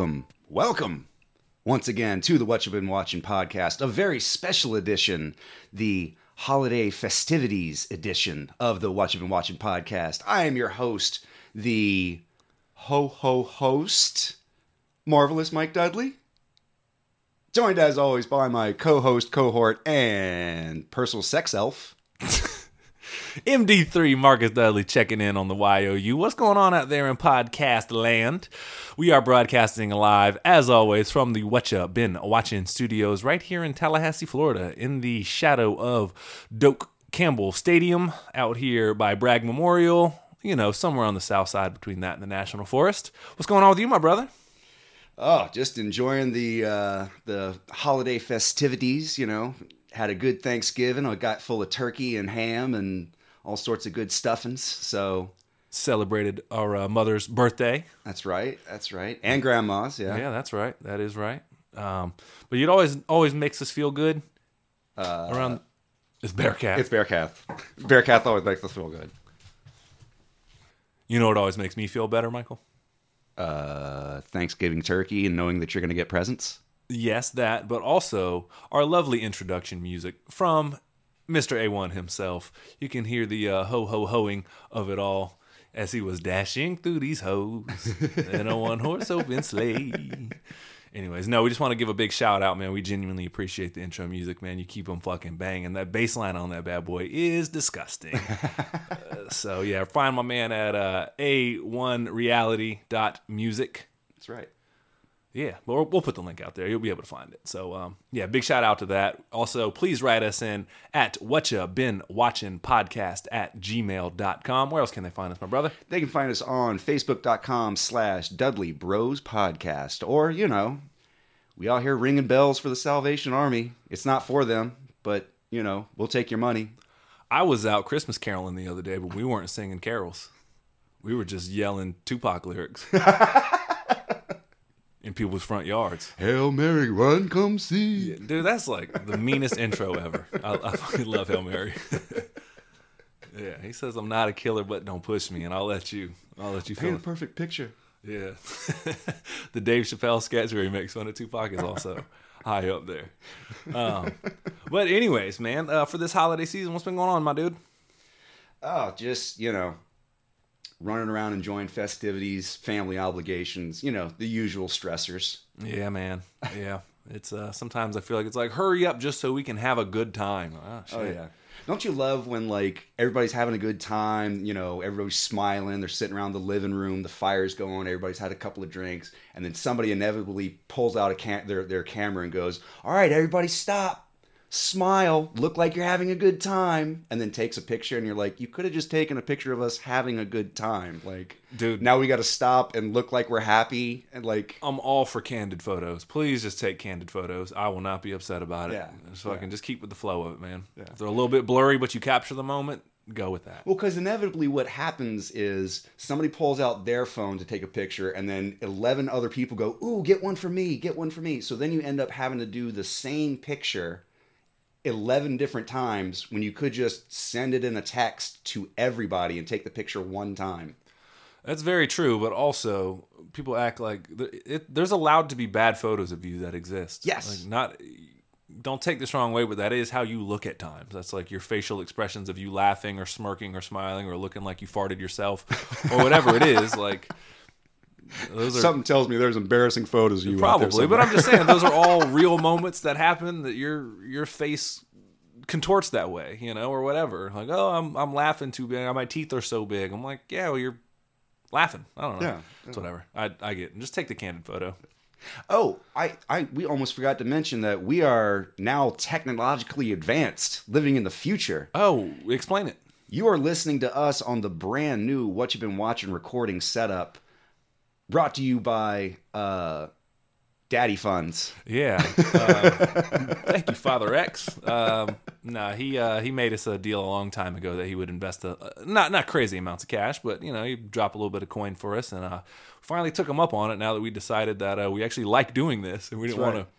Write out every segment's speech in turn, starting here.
welcome, welcome once again to the What You've Been Watching podcast, a very special edition, the holiday festivities edition of the What You've Been Watching podcast. I am your host, the ho ho host, marvelous Mike Dudley. Joined as always by my co host, cohort, and personal sex elf. MD3 Marcus Dudley checking in on the YOU. What's going on out there in podcast land? We are broadcasting live, as always, from the Whatcha Been Watching studios right here in Tallahassee, Florida, in the shadow of Doak Campbell Stadium out here by Bragg Memorial, you know, somewhere on the south side between that and the National Forest. What's going on with you, my brother? Oh, just enjoying the uh, the holiday festivities. You know, had a good Thanksgiving. I got full of turkey and ham and all sorts of good stuffings. So Celebrated our uh, mother's birthday. that's right. That's right. And grandma's. Yeah. Yeah, that's right. That is right. Um, but it always always makes us feel good around. It's Bearcat. It's Bearcat. Bearcat always makes us feel good. you know what always makes me feel better, Michael? Uh, Thanksgiving turkey and knowing that you're going to get presents. Yes, that, but also our lovely introduction music from Mr. A1 himself. You can hear the uh, ho ho hoing of it all as he was dashing through these hoes in a one horse open sleigh. Anyways, no, we just want to give a big shout out, man. We genuinely appreciate the intro music, man. You keep them fucking banging. That bass line on that bad boy is disgusting. Uh, so, yeah, find my man at uh, a1reality.music. That's right. Yeah, we'll, we'll put the link out there. You'll be able to find it. So, um, yeah, big shout out to that. Also, please write us in at what you been watching podcast at gmail.com. Where else can they find us, my brother? They can find us on facebook.com slash Dudley Bros Podcast. Or, you know, we all hear ringing bells for the Salvation Army. It's not for them, but, you know, we'll take your money. I was out Christmas caroling the other day, but we weren't singing carols. We were just yelling Tupac lyrics in people's front yards. Hail Mary, run, come see. Dude, that's like the meanest intro ever. I, I fucking love Hail Mary. yeah, he says I'm not a killer, but don't push me, and I'll let you. I'll let you feel. Paint a perfect picture. Yeah. the Dave Chappelle sketch where he makes fun of Tupac is also high up there. Um, but anyways, man, uh, for this holiday season, what's been going on, my dude? Oh, just, you know, running around enjoying festivities, family obligations, you know, the usual stressors. Yeah, man. Yeah. It's uh sometimes I feel like it's like hurry up just so we can have a good time. Ah, shit. Oh yeah. Don't you love when like everybody's having a good time, you know, everybody's smiling, they're sitting around the living room, the fire's going, everybody's had a couple of drinks, and then somebody inevitably pulls out a cam- their their camera and goes, "All right, everybody stop. Smile, look like you're having a good time." And then takes a picture and you're like, "You could have just taken a picture of us having a good time." Like, Dude. now we got to stop and look like we're happy and like I'm all for candid photos. Please just take candid photos. I will not be upset about it. Yeah. Just fucking just keep with the flow of it, man. If they're a little bit blurry, but you capture the moment, go with that. Well, because inevitably what happens is somebody pulls out their phone to take a picture, and then 11 other people go, Ooh, get one for me, get one for me. So then you end up having to do the same picture 11 different times when you could just send it in a text to everybody and take the picture one time. That's very true, but also people act like th- it, there's allowed to be bad photos of you that exist. Yes. like not. Don't take this wrong way, but that is how you look at times. That's like your facial expressions of you laughing or smirking or smiling or looking like you farted yourself or whatever it is. Like are Something tells me there's embarrassing photos of you. probably, but. I'm just saying those are all real moments that happen that your your face contorts that way, you know, or whatever. Like, oh, I'm I'm laughing too big. My teeth are so big. I'm like, yeah, well, you're laughing. I don't know. Yeah, it's whatever. I I get. It. Just take the candid photo. Oh, I, I, we almost forgot to mention that we are now technologically advanced, living in the future. Oh, explain it. You are listening to us on the brand new What You've Been Watching recording setup, brought to you by uh, Daddy Funds. Yeah. Uh, thank you, Father X. Um, no, he uh, he made us a deal a long time ago that he would invest a not not crazy amounts of cash, but you know he drop a little bit of coin for us, and uh, finally took him up on it. Now that we decided that uh, we actually like doing this, and we didn't right. want to.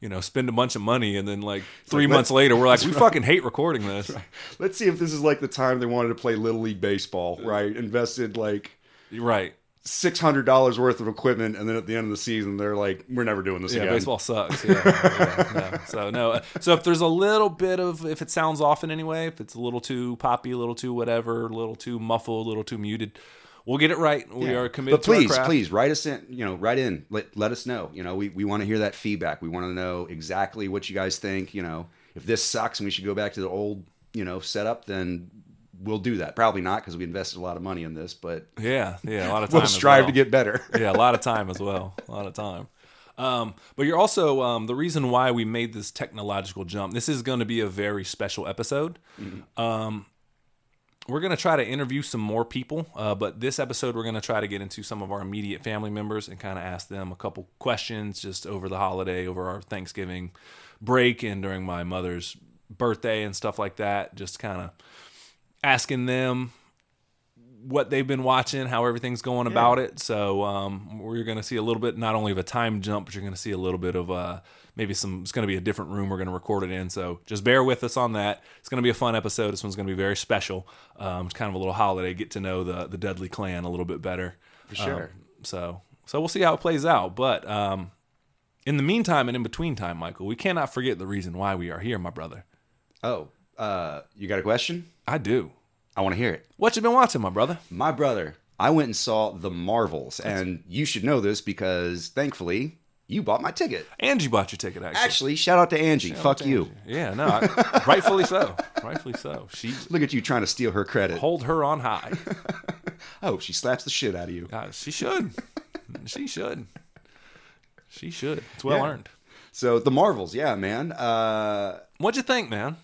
You know, spend a bunch of money, and then like three like, months later, we're like, we fucking hate recording this. Let's see if this is like the time they wanted to play Little League Baseball, right? Invested like Right. Six hundred dollars worth of equipment, and then at the end of the season, they're like, "We're never doing this Yeah, again." baseball sucks. Yeah, yeah. So no. uh, So if there's a little bit of, if it sounds off in any way, if it's a little too poppy, a little too whatever, a little too muffled, a little too muted, we'll get it right. We are committed But to our craft. But please, please write us in. You know, write in. Let let us know. You know, we we want to hear that feedback. We want to know exactly what you guys think. You know, if this sucks and we should go back to the old you know setup, then we'll do that. Probably not because we invested a lot of money in this, but Yeah, yeah, a lot of time. we'll strive well. to get better. yeah, a lot of time as well. A lot of time. Um, but you're also um, the reason why we made this technological jump. This is going to be a very special episode. Um, we're going to try to interview some more people, uh, but this episode we're going to try to get into some of our immediate family members and kind of ask them a couple questions just over the holiday, over our Thanksgiving break, and during my mother's birthday and stuff like that. Just kind of asking them what they've been watching, how everything's going about it. So um, we're going to see a little bit, not only of a time jump, but you're going to see a little bit of uh, maybe some. It's going to be a different room we're going to record it in. So just bear with us on that. It's going to be a fun episode. This one's going to be very special. Um, it's kind of a little holiday. Get to know the the Dudley clan a little bit better. For sure. so so we'll see how it plays out. But um, in the meantime and in between time, Michael, we cannot forget the reason why we are here, my brother. Oh, uh, you got a question? I do. I want to hear it. What you been watching, my brother? My brother, I went and saw The Marvels, and you should know this because thankfully you bought my ticket. Angie bought your ticket, actually. Actually, shout out to Angie. Fuck you. Yeah, no, I, rightfully so. Rightfully so. She Look at you trying to steal her credit. hold her on high. Oh, she slaps the shit out of you. Uh, she should. She should. She should. It's well Yeah. earned. So The Marvels, yeah, man. Uh, What'd you think, man?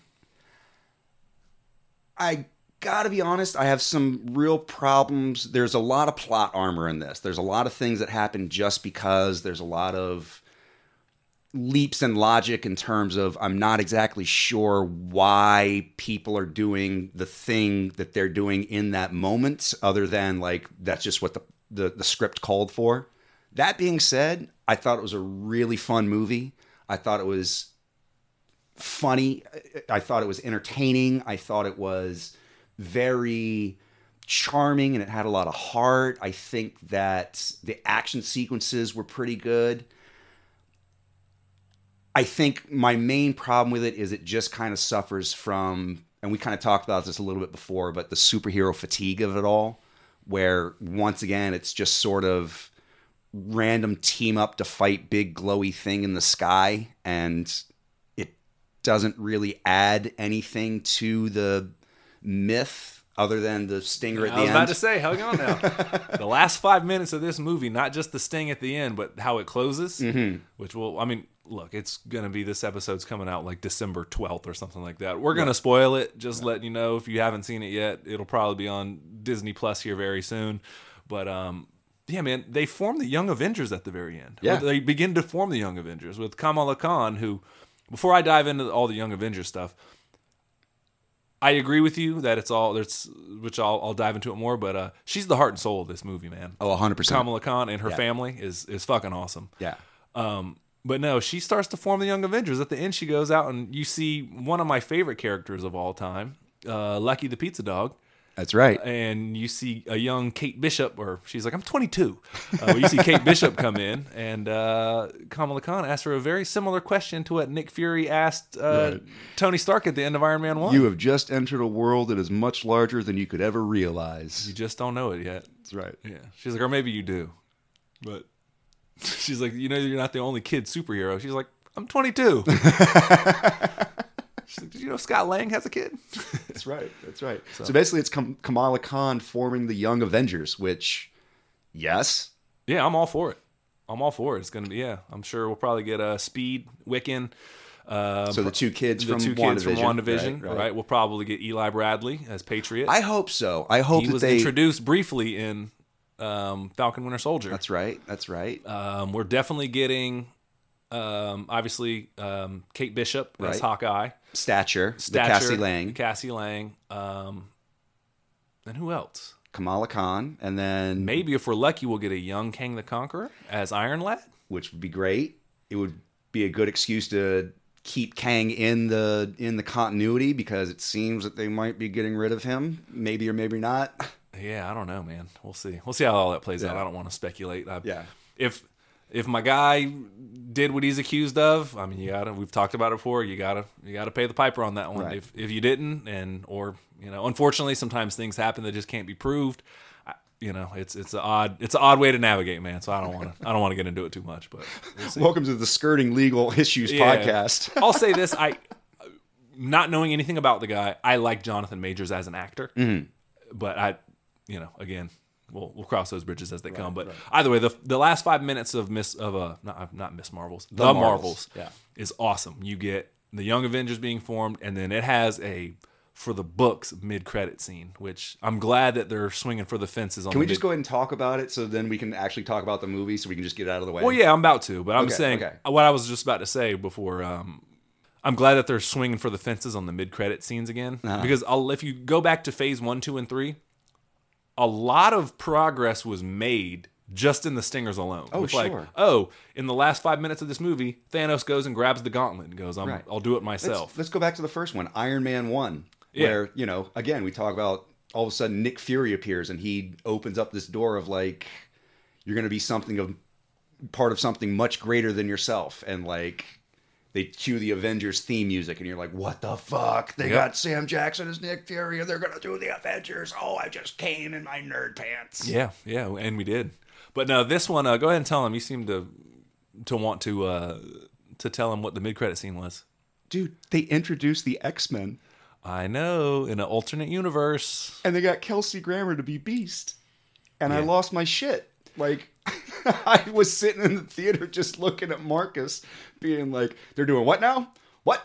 I gotta be honest, I have some real problems. There's a lot of plot armor in this. There's a lot of things that happen just because. There's a lot of leaps in logic in terms of I'm not exactly sure why people are doing the thing that they're doing in that moment, other than like that's just what the, the, the script called for. That being said, I thought it was a really fun movie. I thought it was funny. I thought it was entertaining. I thought it was very charming and it had a lot of heart. I think that the action sequences were pretty good. I think my main problem with it is it just kind of suffers from, and we kind of talked about this a little bit before, but the superhero fatigue of it all, where once again it's just sort of random team up to fight big glowy thing in the sky and doesn't really add anything to the myth other than the stinger at I the was end. about to say, hang on now. the last five minutes of this movie, not just the sting at the end, but how it closes, Mm-hmm. which will, I mean, look, it's going to be this episode's coming out like December 12th or something like that. We're going to spoil it, just letting you know if you haven't seen it yet. It'll probably be on Disney Plus here very soon. But, um, yeah, man, they form the Young Avengers at the very end. Yeah. They begin to form the Young Avengers with Kamala Khan, who, before I dive into all the Young Avengers stuff, I agree with you that it's all there's, which I'll, I'll dive into it more. But uh, she's the heart and soul of this movie, man. oh, 100%. Kamala Khan and her Yeah. family is is fucking awesome. yeah. Um, but no, she starts to form the Young Avengers. At the end, she goes out and you see one of my favorite characters of all time, uh, Lucky the Pizza Dog, That's right. and you see a young Kate Bishop, or she's like, I'm 22. Uh, well, you see Kate Bishop come in, and uh, Kamala Khan asks her a very similar question to what Nick Fury asked uh, Right. Tony Stark at the end of Iron Man 1. You have just entered a world that is much larger than you could ever realize. You just don't know it yet. That's right. Yeah. She's like, or maybe you do. But she's like, you know, you're not the only kid superhero. She's like, I'm 22. she's like, did you know Scott Lang has a kid? That's right. That's right. So, basically, it's Kam- Kamala Khan forming the Young Avengers, which, yes, yeah, I'm all for it. I'm all for it. It's gonna be yeah. I'm sure we'll probably get a uh, Speed, Wiccan. Uh, so the two kids the from two kids from WandaVision, WandaVision, right, right, right. We'll probably get Eli Bradley as Patriot. I hope so. I hope he that was they. introduced briefly in um, Falcon Winter Soldier. That's right. That's right. Um, we're definitely getting, um, obviously, um, Kate Bishop as Right. Hawkeye. Stature, the Stature, Cassie Lang, Cassie Lang. Um, and who else? Kamala Khan, and then Maybe if we're lucky, we'll get a young Kang the Conqueror as Iron Lad. which would be great. It would be a good excuse to keep Kang in the in the continuity because it seems that they might be getting rid of him, maybe or maybe not. Yeah, I don't know, man. We'll see. We'll see how all that plays out. I don't want to speculate. I, Yeah. If if my guy did what he's accused of, I mean, you gotta. We've talked about it before. You gotta you gotta pay the piper on that one. Right. If if you didn't, and or you know, unfortunately, sometimes things happen that just can't be proved. I, you know, it's it's an odd it's an odd way to navigate, man. So I don't want to I don't want to get into it too much, but we'll. Welcome to the Skirting Legal Issues Yeah. podcast. I'll say this: I, not knowing anything about the guy, I like Jonathan Majors as an actor, Mm-hmm. but I, you know, again, we'll we'll cross those bridges as they come. But either way, the the last five minutes of Miss of uh not not Miss Marvels, the, Marvels, Marvels, yeah. is awesome. You get the Young Avengers being formed, and then it has a for the books mid credit scene, which I'm glad that they're swinging for the fences on. Can the we mid- just go ahead and talk about it so then we can actually talk about the movie so we can just get it out of the way? Well, yeah, I'm about to, but I'm Okay, saying okay. what I was just about to say before. Um, I'm glad that they're swinging for the fences on the mid-credit scenes again Uh-huh. because I'll, if you go back to Phase One, Two, and Three, a lot of progress was made just in the stingers alone. Oh, With like, sure. oh, in the last five minutes of this movie, Thanos goes and grabs the gauntlet and goes, I'm, Right. "I'll do it Let's, myself." let's go back to the first one, Iron Man 1, Yeah. where, you know, again, we talk about all of a sudden Nick Fury appears and he opens up this door of like, you're going to be something of part of something much greater than yourself. And like, they cue the Avengers theme music and you're like, what the fuck? They Yep. got Sam Jackson as Nick Fury and they're going to do the Avengers. Oh, I just came in my nerd pants. yeah, yeah, and we did. But no, this one, uh, go ahead and tell him. You seem to to want to uh, to tell him what the mid-credit scene was. Dude, they introduced the X Men I know in an alternate universe. and they got Kelsey Grammer to be Beast, and I lost my shit. Like, I was sitting in the theater just looking at Marcus, being like, "They're doing what now? What?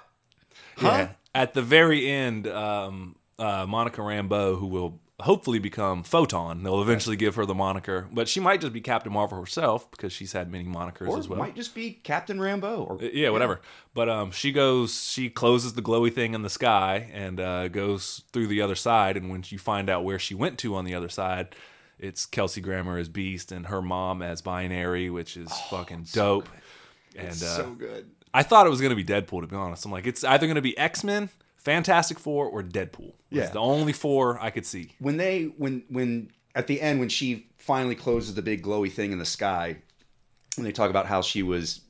Huh? Yeah. At the very end, um, uh, Monica Rambeau, who will hopefully become Photon, they'll eventually give her the moniker, but she might just be Captain Marvel herself because she's had many monikers Or as well. might just be Captain Rambeau. Or yeah, whatever. But um, she goes, she closes the glowy thing in the sky and uh, goes through the other side. And when you find out where she went to on the other side, it's Kelsey Grammer as Beast and her mom as Binary, which is fucking dope. and it's uh, so good. I thought it was going to be Deadpool, to be honest. I'm like, it's either going to be X Men, Fantastic Four, or Deadpool. Yeah. It's the only four I could see. When they when when at the end when she finally closes the big glowy thing in the sky, and they talk about how she was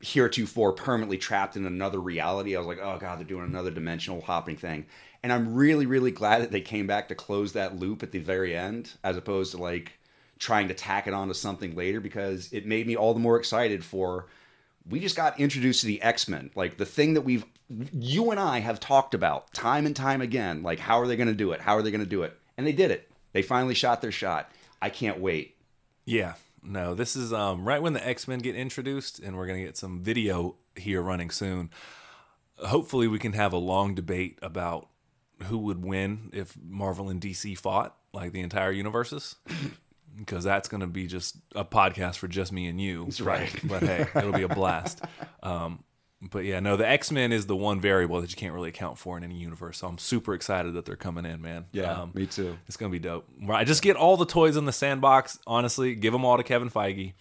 heretofore permanently trapped in another reality. I was like, oh god, they're doing another dimensional hopping thing. And I'm really, really glad that they came back to close that loop at the very end, as opposed to like trying to tack it onto something later, because it made me all the more excited for. We just got introduced to the X Men, like the thing that we've, you and I have talked about time and time again. Like, how are they going to do it? How are they going to do it? And they did it. They finally shot their shot. I can't wait. Yeah. No, this is um, right when the X Men get introduced, and we're going to get some video here running soon. Hopefully, we can have a long debate about who would win if Marvel and DC fought, like the entire universes. Because that's going to be just a podcast for just me and you. That's right. But hey, it'll be a blast. Um, but yeah, no, the X Men is the one variable that you can't really account for in any universe. So I'm super excited that they're coming in, man. Um, me too. it's gonna be dope. I just get all the toys in the sandbox. Honestly, give them all to Kevin Feige,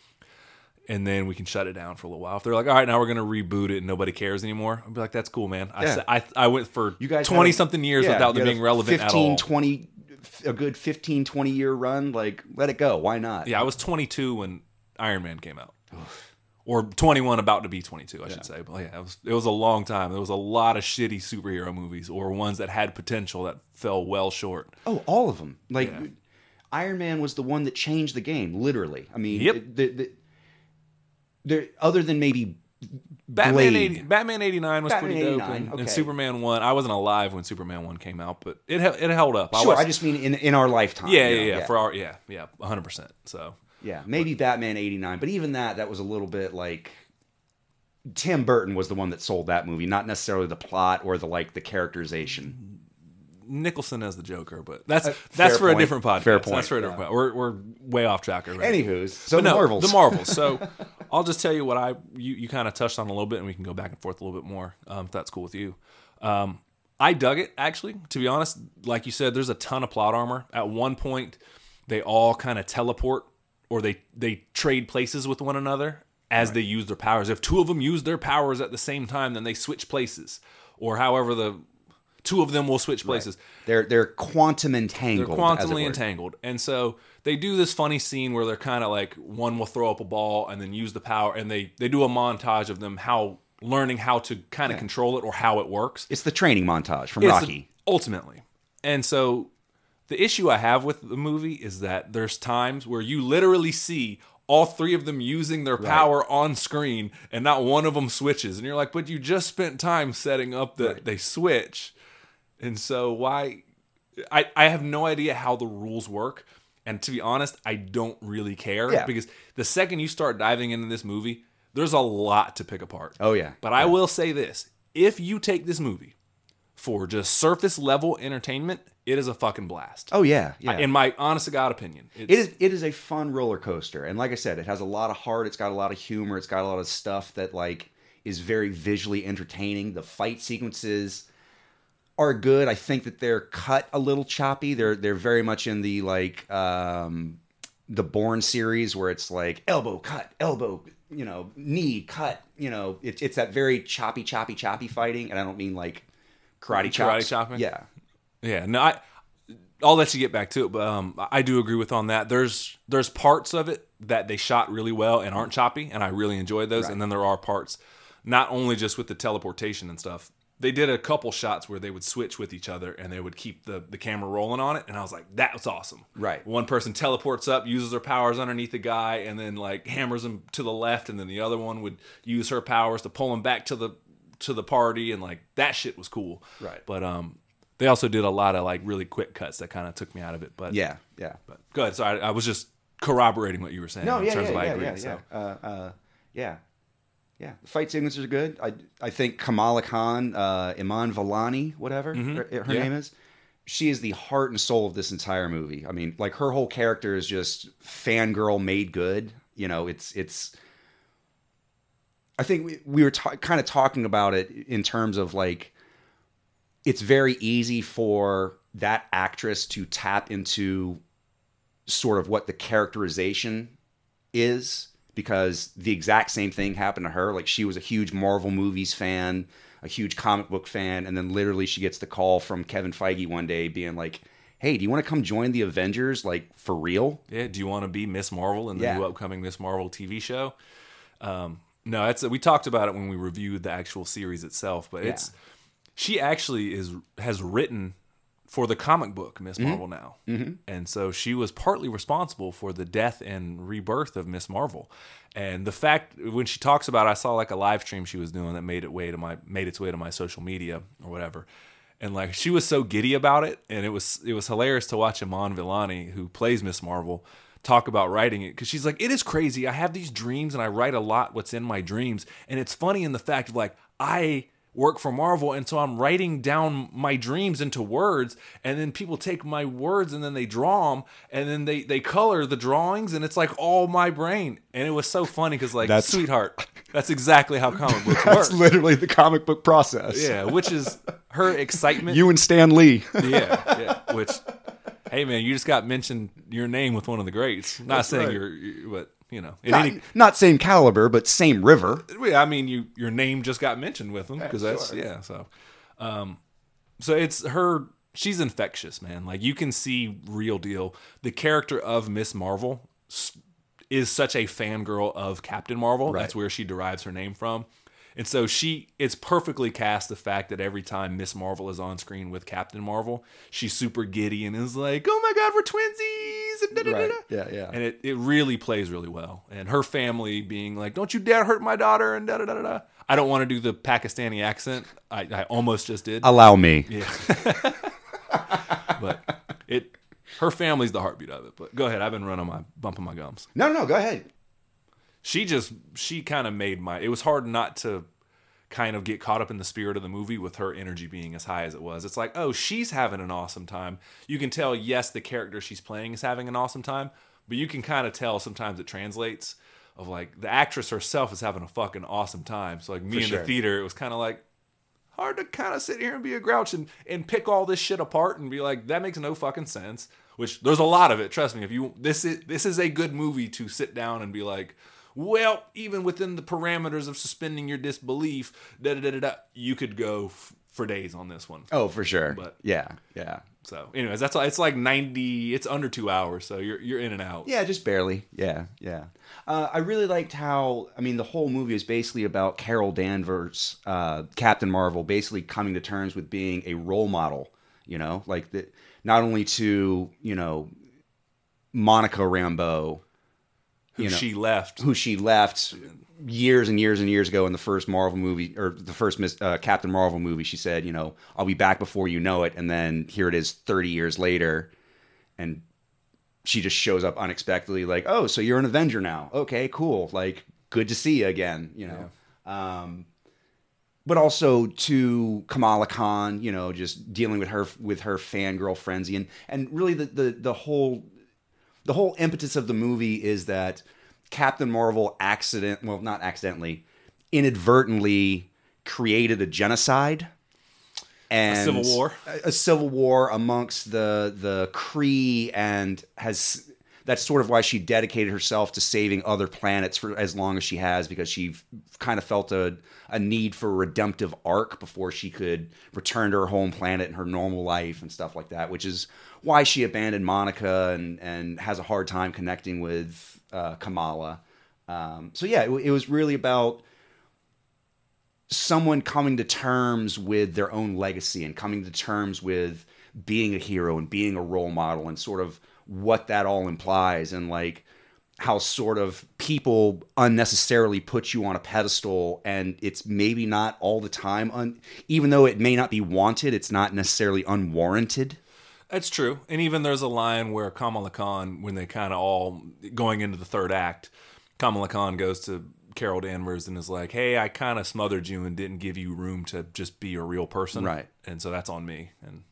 and then we can shut it down for a little while. If they're like, all right, now we're gonna reboot it and nobody cares anymore, I'll be like, that's cool, man. I Yeah. I, I went for You guys twenty a- something years yeah, without them being relevant 15, at all. 20, a good 15, 20 year run. Like, let it go. Why not? Yeah, I was 22 when Iron Man came out, or 21, about to be 22, I should say. But yeah, it was it was a long time. There was a lot of shitty superhero movies, or ones that had potential that fell well short. Oh, all of them. Like, Yeah. Iron Man was the one that changed the game, literally. I mean, Yep. the, the, there, other than maybe Batman Blade. 80, Batman 89 was Batman pretty dope. 89, and, and okay. Superman 1. I wasn't alive when Superman 1 came out, but it it held up. sure. watched- I just mean in, in our lifetime. yeah, you yeah, know, yeah, For our yeah, yeah, 100%. So, Yeah, maybe Batman 89, but even that that was a little bit like Tim Burton was the one that sold that movie, not necessarily the plot or the like the characterization. Nicholson as the Joker, but that's Uh, that's for a different podcast. Fair point, That's for a different podcast. We're we're way off track already. Anywho's, so But no, Marvels. The Marvels. So I'll just tell you what I you, you kind of touched on a little bit, and we can go back and forth a little bit more um, if that's cool with you. Um, I dug it actually. To be honest, like you said, there's a ton of plot armor. At one point, they all kind of teleport or they they trade places with one another as they use their powers. If two of them use their powers at the same time, then they switch places, or however the two of them will switch places. They're they're quantum entangled. They're quantumly entangled. And so they do this funny scene where they're kind of like one will throw up a ball and then use the power and they they do a montage of them how learning how to kind of control it or how it works. It's the training montage from It's Rocky. ultimately. And so the issue I have with the movie is that there's times where you literally see all three of them using their power on screen and not one of them switches. And you're like, but you just spent time setting up that they switch. And so why I, I have no idea how the rules work. And to be honest, I don't really care Yeah. because the second you start diving into this movie, there's a lot to pick apart. Oh, yeah. But I will say this if you take this movie for just surface level entertainment, it is a fucking blast. oh yeah, yeah. In my honest to God opinion, it's, it is it is a fun roller coaster, and like I said, it has a lot of heart. It's got a lot of humor. It's got a lot of stuff that like is very visually entertaining. The fight sequences are good. I think that they're cut a little choppy. They're they're very much in the like um, the Bourne series where it's like elbow cut, elbow, you know, knee cut. You know, it's it's that very choppy, choppy, choppy fighting, and I don't mean like karate chops. Karate chopping? Yeah, Yeah, no, I. I'll let you get back to it, but um, I do agree with on that. There's there's parts of it that they shot really well and aren't choppy, and I really enjoyed those. And then there are parts, not only just with the teleportation and stuff. They did a couple shots where they would switch with each other and they would keep the, the camera rolling on it, and I was like, that was awesome. Right. One person teleports up, uses her powers underneath the guy, and then like hammers him to the left, and then the other one would use her powers to pull him back to the to the party, and like that shit was cool. Right. But um, they also did a lot of like really quick cuts that kind of took me out of it. But yeah, yeah. but good so Sorry, I was just corroborating what you were saying No, in yeah, terms yeah, of I yeah, agree. yeah, so yeah. Uh, uh, yeah, yeah. The fight sequences are good. I I think Kamala Khan, uh, Iman Vellani, whatever her, her Mm-hmm. Yeah. name is, she is the heart and soul of this entire movie. I mean, like her whole character is just fangirl made good. You know, it's it's. I think we, we were ta- kind of talking about it in terms of like it's very easy for that actress to tap into sort of what the characterization is because the exact same thing happened to her like she was a huge marvel movies fan a huge comic book fan and then literally she gets the call from kevin feige one day being like hey do you want to come join the avengers like for real yeah, do you want to be Miss Marvel in the Yeah. new upcoming Miss Marvel TV show? Um, no, that's we talked about it when we reviewed the actual series itself, but it's she actually is has written for the comic book Miss Mm-hmm. Marvel now, mm-hmm. and so she was partly responsible for the death and rebirth of Miss Marvel. And the fact when she talks about, it, I saw like a live stream she was doing that made it way to my made its way to my social media or whatever. And like she was so giddy about it, and it was it was hilarious to watch Iman Vellani, who plays Miss Marvel, talk about writing it because she's like, it is crazy. I have these dreams, and I write a lot what's in my dreams, and it's funny in the fact of like I work for Marvel, and so I'm writing down my dreams into words, and then people take my words and then they draw them, and then they they color the drawings, and it's like all my brain, and it was so funny because like, That's- sweetheart, that's exactly how comic books work. that's literally the comic book process Yeah, which is her excitement. you and stan lee yeah, yeah. Which, hey man, you just got mentioned your name with one of the greats. Not saying right. you're, you but you know, not, any. not same caliber but same river I mean, you your name just got mentioned with them because that's sure. yeah. So, um, so it's her. She's infectious, man. Like you can see real deal. The character of Miss Marvel is such a fangirl of Captain Marvel. That's where she derives her name from. And so she it's perfectly cast the fact that every time Miss Marvel is on screen with Captain Marvel, she's super giddy and is like, "Oh my god, we're twinsies!" And. Right. Yeah, yeah. and it, it really plays really well. And her family being like, "Don't you dare hurt my daughter!" and da da da da. I don't want to do the Pakistani accent. I, I almost just did, allow me yeah. but it her family's the heartbeat of it. But go ahead, I've been running my bumping my gums no no go ahead she just she kind of made my it was hard not to kind of get caught up in the spirit of the movie with her energy being as high as it was. It's like oh she's having an awesome time. You can tell yes the character she's playing is having an awesome time but you can kind of tell sometimes it translates of like the actress herself is having a fucking awesome time. So like me For in sure. the theater it was kind of like hard to kind of sit here and be a grouch and, and pick all this shit apart and be like that makes no fucking sense which there's a lot of it trust me. If you this is this is a good movie to sit down and be like well, even within the parameters of suspending your disbelief, da da da da, you could go f- for days on this one. Oh, for sure. But- yeah, yeah, So, anyways, that's it's like ninety. It's under two hours, so you're you're in and out. yeah, just barely. Yeah, yeah. Uh, I really liked how. I mean, the whole movie is basically about Carol Danvers, uh, Captain Marvel, basically coming to terms with being a role model. You know, like that. Not only to you know Monica Rambeau, Who you know, she left. who she left years and years and years ago in the first Marvel movie or the first uh, Captain Marvel movie. She said, you know, I'll be back before you know it, and then here it is, thirty years later, and she just shows up unexpectedly, like, oh, so you're an Avenger now? Okay, cool. Like, good to see you again. You know. Um, but also to Kamala Khan, you know, just dealing with her with her fangirl frenzy, and and really the the the whole the whole impetus of the movie is that Captain Marvel accident well not accidentally inadvertently created a genocide and a civil war. a, a civil war amongst the the Kree and has that's sort of why she dedicated herself to saving other planets for as long as she has because she kind of felt a, a need for a redemptive arc before she could return to her home planet and her normal life and stuff like that which is why she abandoned Monica and and has a hard time connecting with uh, Kamala. Um, so yeah it, it was really about someone coming to terms with their own legacy and coming to terms with being a hero and being a role model and sort of what that all implies and like how sort of people unnecessarily put you on a pedestal and it's maybe not all the time un- even though it may not be wanted it's not necessarily unwarranted That's true. And even there's a line where Kamala Khan, when they kind of all going into the third act, Kamala Khan goes to Carol Danvers and is like, "Hey, I kind of smothered you and didn't give you room to just be a real person, Right. And so that's on me." And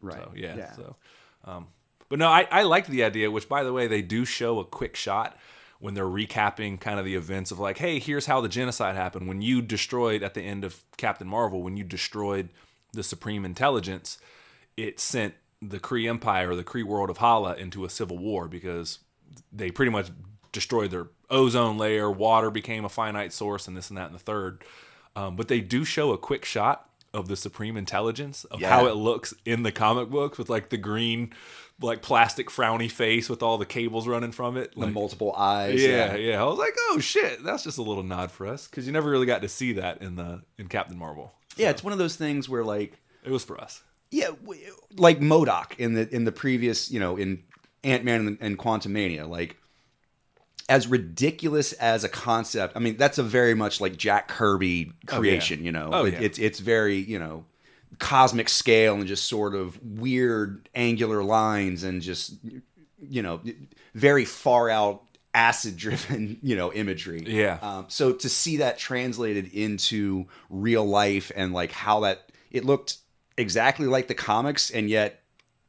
right so yeah, so. Um, but no, I I liked the idea. Which, by the way, they do show a quick shot when they're recapping kind of the events of like, "Hey, here's how the genocide happened. When you destroyed at the end of Captain Marvel, when you destroyed the Supreme Intelligence." it sent the Kree Empire or the Kree world of Hala into a civil war because they pretty much destroyed their ozone layer, water became a finite source, and this and that and the third. Um, but they do show a quick shot of the Supreme Intelligence of Yeah. how it looks in the comic books with like the green, like plastic frowny face with all the cables running from it. the Like, multiple eyes yeah, yeah. I was like, oh shit, that's just a little nod for us because you never really got to see that in the in Captain Marvel. yeah it's one of those things where like It was for us. Yeah, like MODOK in the in the previous, you know, in Ant Man and, and Quantumania, like as ridiculous as a concept. I mean, that's a very much like Jack Kirby creation. You know, Oh, It- yeah. it's it's very you know cosmic scale and just sort of weird angular lines and just you know very far out acid driven you know imagery Yeah. um, so to see that translated into real life and like how that it looked exactly like the comics and yet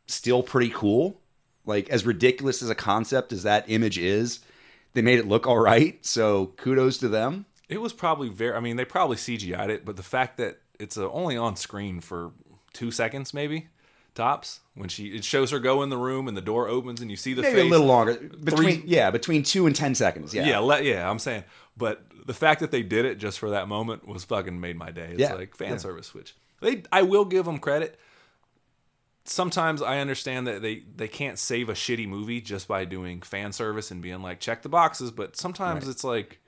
still pretty cool like as ridiculous as a concept as that image is they made it look all right so kudos to them It was probably very. I mean, they probably CGI'd it, but the fact that it's uh, only on screen for two seconds, maybe tops, when she it shows her go in the room and the door opens and you see the maybe face. a little longer between yeah between two and ten seconds yeah Yeah, le- yeah. I'm saying, but the fact that they did it just for that moment was fucking made my day. It's Yeah, like fan yeah. service, which they. I will give them credit. Sometimes I understand that they they can't save a shitty movie just by doing fan service and being like check the boxes, but sometimes Right. it's like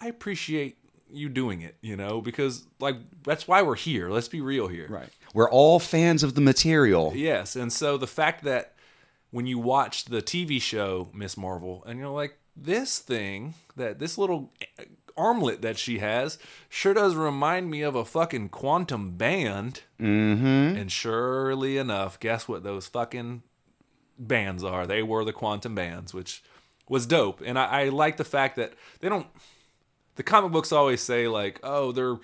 I appreciate you doing it, you know, because like that's why we're here. Let's be real here. right we're all fans of the material Yes, and so the fact that when you watch the TV show Miss Marvel and you're like, this thing that this little armlet that she has sure does remind me of a fucking quantum band. Mm-hmm. And surely enough, guess what those fucking bands are? They were the quantum bands, which was dope. And I, I like the fact that they don't. The comic books always say like, oh, they're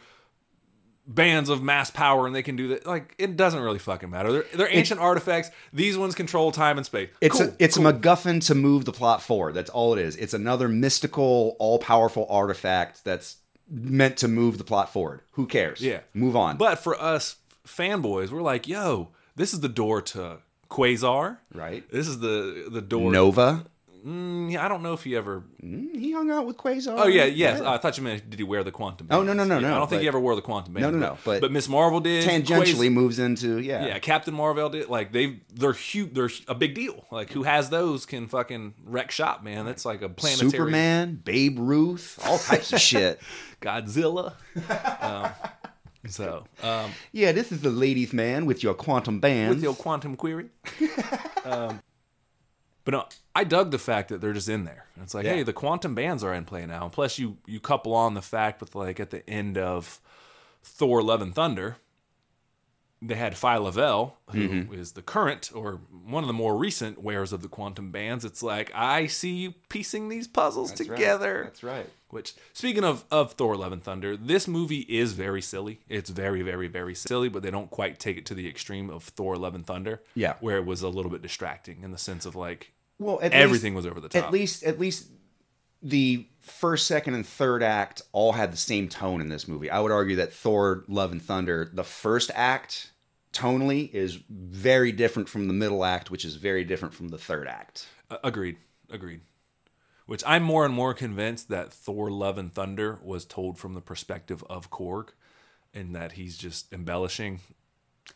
bands of mass power and they can do that. Like it doesn't really fucking matter. They're, they're ancient artifacts. These ones control time and space. It's cool, a, it's cool. a MacGuffin to move the plot forward. That's all it is. It's another mystical, all powerful artifact that's meant to move the plot forward. Who cares? Yeah. move on. But for us fanboys, we're like, yo, this is the door to Quasar. Right. This is the the door. Nova. Mm, I don't know if he ever. Mm, he hung out with Quasar. Oh yeah, yes. I thought you meant did he wear the quantum? Oh, no, no, no, Yeah, no, I don't think he ever wore the quantum band. No, no, no, but- but Miss Marvel did. tangentially Quas- moves into yeah. yeah, Captain Marvel did. Like they, they're huge. They're a big deal. Like who has those can fucking wreck shop, man. That's like a planetary. Superman, Babe Ruth, all types of shit. Godzilla. um, so um, Yeah, this is the ladies' man with your quantum band. with your quantum query. um, but no, I dug the fact that they're just in there. It's like, Yeah. hey, the quantum bands are in play now. And plus, you you couple on the fact with like at the end of Thor: Love and Thunder, they had Phyla-Vell, who is Mm-hmm. the current or one of the more recent wearers of the quantum bands. It's like I see you piecing these puzzles That's right. together. That's right. Which, speaking of of Thor: Love and Thunder, this movie is very silly. It's very, very, very silly, but they don't quite take it to the extreme of Thor: Love and Thunder. Yeah. where it was a little bit distracting in the sense of like Well, at everything least, was over the top. At least, at least the first, second, and third act all had the same tone in this movie. I would argue that Thor: Love and Thunder, the first act, tonally, is very different from the middle act, which is very different from the third act. Uh, agreed, agreed. Which I'm more and more convinced that Thor: Love and Thunder was told from the perspective of Korg, and that he's just embellishing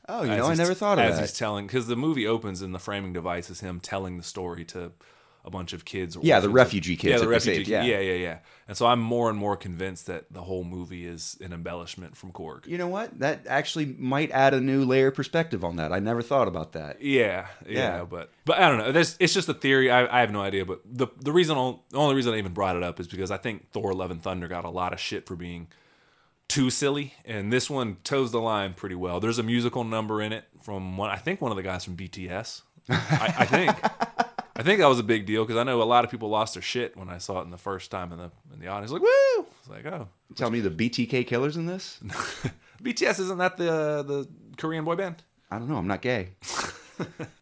Oh, you as know, I never thought of as that. he's telling because the movie opens and the framing device is him telling the story to a bunch of kids. Yeah, the refugee kids Yeah, the refugee. saved, yeah. yeah, yeah, yeah. And so I'm more and more convinced that the whole movie is an embellishment from Korg. You know what? That actually might add a new layer of perspective on that. I never thought about that. Yeah, yeah, Yeah. but but I don't know. There's, it's just a theory. I, I have no idea. But the the reason, the only reason I even brought it up is because I think Thor: Love and Thunder got a lot of shit for being too silly, and this one toes the line pretty well. There's a musical number in it from one, I think one of the guys from BTS. I, I think. I think that was a big deal because I know a lot of people lost their shit when I saw it in the first time in the in the audience. Like, woo! It's like, oh, Tell me the BTK killers in this? BTS isn't that the the Korean boy band? I don't know. I'm not gay.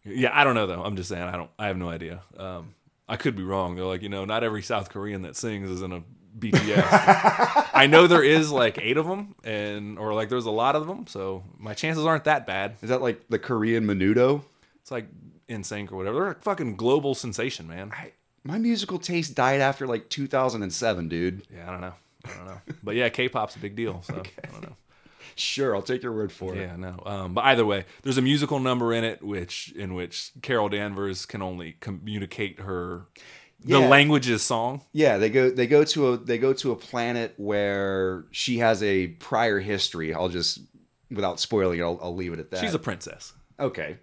Yeah, I don't know though. I'm just saying I don't. I have no idea. Um, I could be wrong. They're like, you know, not every South Korean that sings is in a BTS. I know there is like eight of them, and or like there's a lot of them, so my chances aren't that bad. Is that like the Korean Menudo? It's like NSYNC or whatever. They're a fucking global sensation, man. I, my musical taste died after like 2007, dude. Yeah, I don't know. I don't know. But yeah, K-pop's a big deal. So I don't know. Sure, I'll take your word for it. Yeah, no. Um, but either way, there's a musical number in it, which in which Carol Danvers can only communicate her the Yeah. language's song. Yeah, they go they go to a they go to a planet where she has a prior history. I'll just without spoiling it, I'll, I'll leave it at that. She's a princess. okay.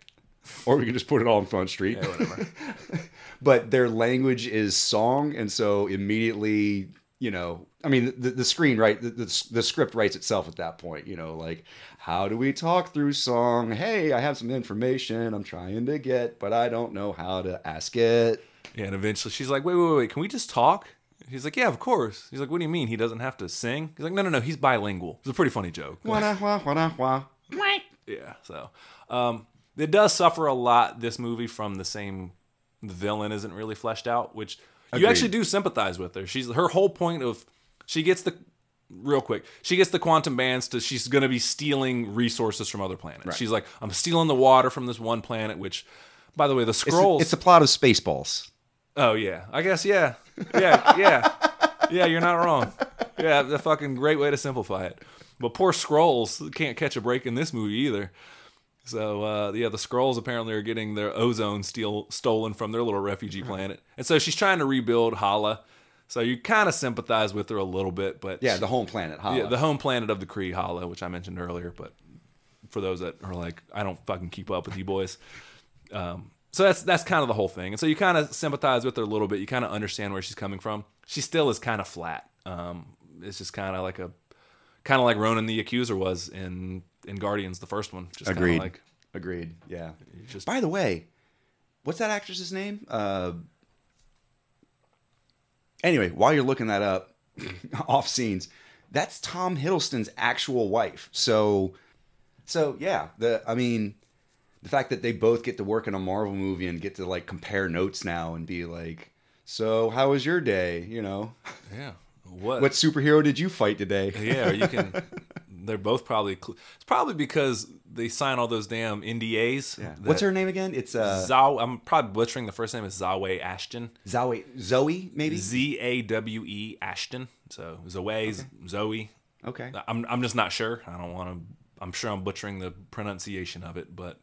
Or we can just put it all on Front Street. Yeah, whatever. but their language is song, and so immediately, you know, I mean, the, the screen right, the, the the script writes itself at that point. You know, like how do we talk through song? Hey, I have some information I'm trying to get, but I don't know how to ask it. Yeah, and eventually she's like, wait, wait, wait, can we just talk? He's like, yeah, of course. He's like, what do you mean? He doesn't have to sing? He's like, no, no, no, he's bilingual. It's a pretty funny joke. Wah, wah, wah, wah. Yeah, so um, it does suffer a lot. This movie from the same the villain isn't really fleshed out, which you Agreed. actually do sympathize with her. She's her whole point of she gets the real quick she gets the quantum bands to she's going to be stealing resources from other planets. She's like, I'm stealing the water from this one planet, which. By the way, the It's, Skrulls. it's a plot of Spaceballs. Oh yeah, I guess yeah, yeah, yeah, yeah. You're not wrong. Yeah, the fucking great way to simplify it. But poor Skrulls can't catch a break in this movie either. So uh, yeah, the Skrulls apparently are getting their ozone steal stolen from their little refugee planet, and so she's trying to rebuild Hala. So you kind of sympathize with her a little bit, but Yeah, the home planet. Hala. yeah, the home planet of the Kree, Hala, which I mentioned earlier. But for those that are like, I don't fucking keep up with you boys. Um, so that's that's kind of the whole thing, and so you kind of sympathize with her a little bit. You kind of understand where she's coming from. She still is kind of flat. Um, it's just kind of like a, kind of like Ronan the Accuser was in in Guardians, the first one. Just Agreed. Like Agreed. Yeah. just By the way, what's that actress's name? Uh, anyway, while you're looking that up, off scenes, that's Tom Hiddleston's actual wife. So, so yeah, the I mean, the fact that they both get to work in a Marvel movie and get to like compare notes now and be like, so how was your day? You know, yeah. What? what superhero did you fight today? yeah, you can they're both probably. Cl- it's probably because they sign all those damn NDAs. Yeah. What's her name again? It's uh, Zaw. I'm probably butchering the first name. Is Zawe Ashton. Zoe. Zoe, maybe. Z A W E Ashton. So Zoe, Zoe. okay. I'm I'm just not sure. I don't want to. I'm sure I'm butchering the pronunciation of it, but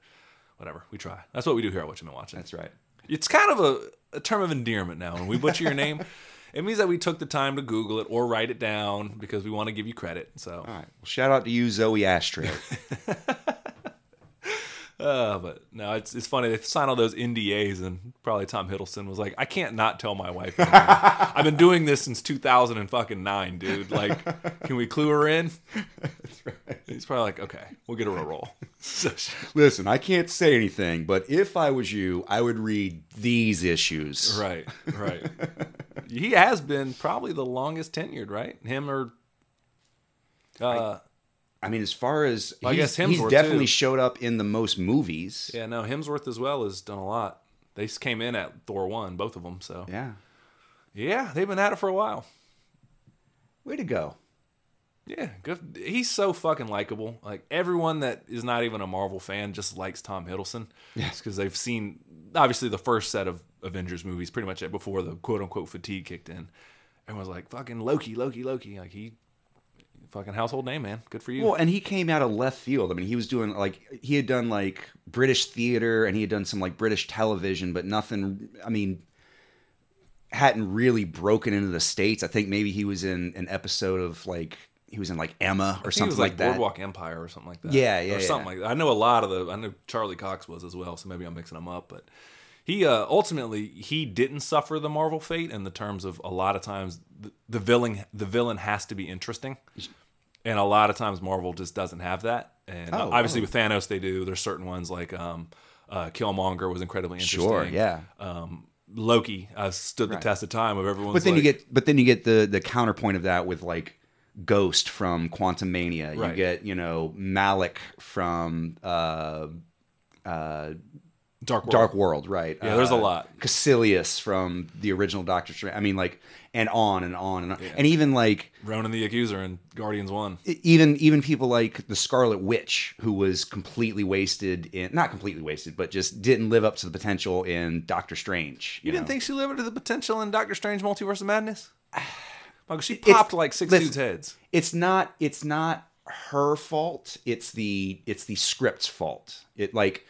whatever. We try. That's what we do here at What You've Been Watching. That's right. It's kind of a, a term of endearment now. When we butcher your name, it means that we took the time to Google it or write it down because we want to give you credit. So, All right. Well, shout out to you, Zoe Ashtray. uh, but no, it's it's funny. They signed all those NDAs, and probably Tom Hiddleston was like, "I can't not tell my wife. anymore. I've been doing this since 2000 and fucking nine, dude. Like, can we clue her in?" That's right. He's probably like, "Okay, we'll get her a roll." So Listen, I can't say anything, but if I was you, I would read these issues. right, right. he has been probably the longest tenured, right? Him or. Uh, I mean, as far as Well, I he's, guess he's Hemsworth, definitely too. showed up in the most movies. Yeah, no, Hemsworth as well has done a lot. They came in at Thor one, both of them. So Yeah. yeah, they've been at it for a while. Way to go. Yeah, good. He's so fucking likable. Like everyone that is not even a Marvel fan just likes Tom Hiddleston. Yes, because they've seen obviously the first set of Avengers movies, pretty much before the quote unquote fatigue kicked in. Everyone's like, "Fucking Loki, Loki, Loki!" Like he, fucking household name, man. Good for you. Well, and he came out of left field. I mean, he was doing like he had done like British theater and he had done some like British television, but nothing. I mean, hadn't really broken into the states. I think maybe he was in an episode of like he was in like Emma or I think it something was like, like, that. Boardwalk Empire or something like that. Yeah, yeah, or something like that. I know a lot of the. I know Charlie Cox was as well, so maybe I'm mixing them up. But he uh, ultimately he didn't suffer the Marvel fate in the terms of a lot of times the, the villain the villain has to be interesting, and a lot of times Marvel just doesn't have that. And Oh, obviously oh. with Thanos they do. There's certain ones like um, uh, Killmonger was incredibly interesting. Sure, yeah. Um, Loki uh, stood the Right. test of time of everyone. But then like, you get, but then you get the the counterpoint of that with like Ghost from Quantumania. You get you know Malik from uh, uh, Dark World. Dark World, right? Yeah, there's a Uh, lot. Kaecilius from the original Doctor Strange. I mean, like, and on and on and on, Yeah. and even like Ronan the Accuser and Guardians One. even even people like the Scarlet Witch, who was completely wasted in not completely wasted, but just didn't live up to the potential in Doctor Strange. You, didn't know? think she lived up to the potential in Doctor Strange Multiverse of Madness? Michael, she It's- popped like six listen, dudes' heads. it's not it's not her fault. It's the it's the script's fault. It like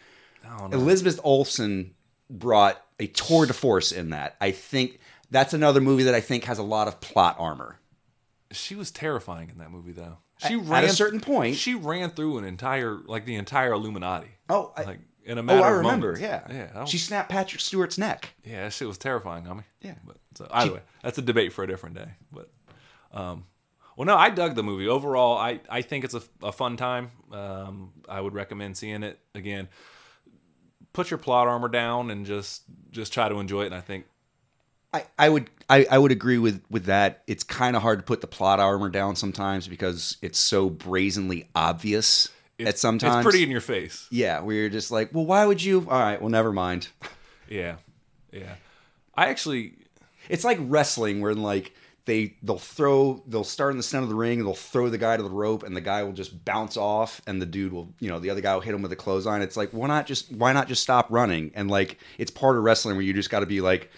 I don't know. Elizabeth Olsen brought a tour de force in that. I think that's another movie that I think has a lot of plot armor. She was terrifying in that movie, though. She At- ran at a certain point. She ran through an entire, like the entire Illuminati. Oh, I, like in a matter oh, I of remember. moments. Yeah, yeah, She snapped Patrick Stewart's neck. yeah. That shit was terrifying, homie. Yeah. But so either way, that's a debate for a different day. But um, well, no, I dug the movie overall. I I think it's a, a fun time. Um, I would recommend seeing it again. Put your plot armor down and just just try to enjoy it. And I think I, I would I, I would agree with with that. It's kind of hard to put the plot armor down sometimes because it's so brazenly obvious. it's, at sometimes it's pretty in your face. yeah, where you're just like, well, why would you? All right, well, never mind. Yeah, yeah. I actually It's like wrestling where like they they'll throw they'll start in the center of the ring and they'll throw the guy to the rope and the guy will just bounce off and the dude will you know the other guy will hit him with a clothesline. It's like why not just why not just stop running and like it's part of wrestling where you just got to be like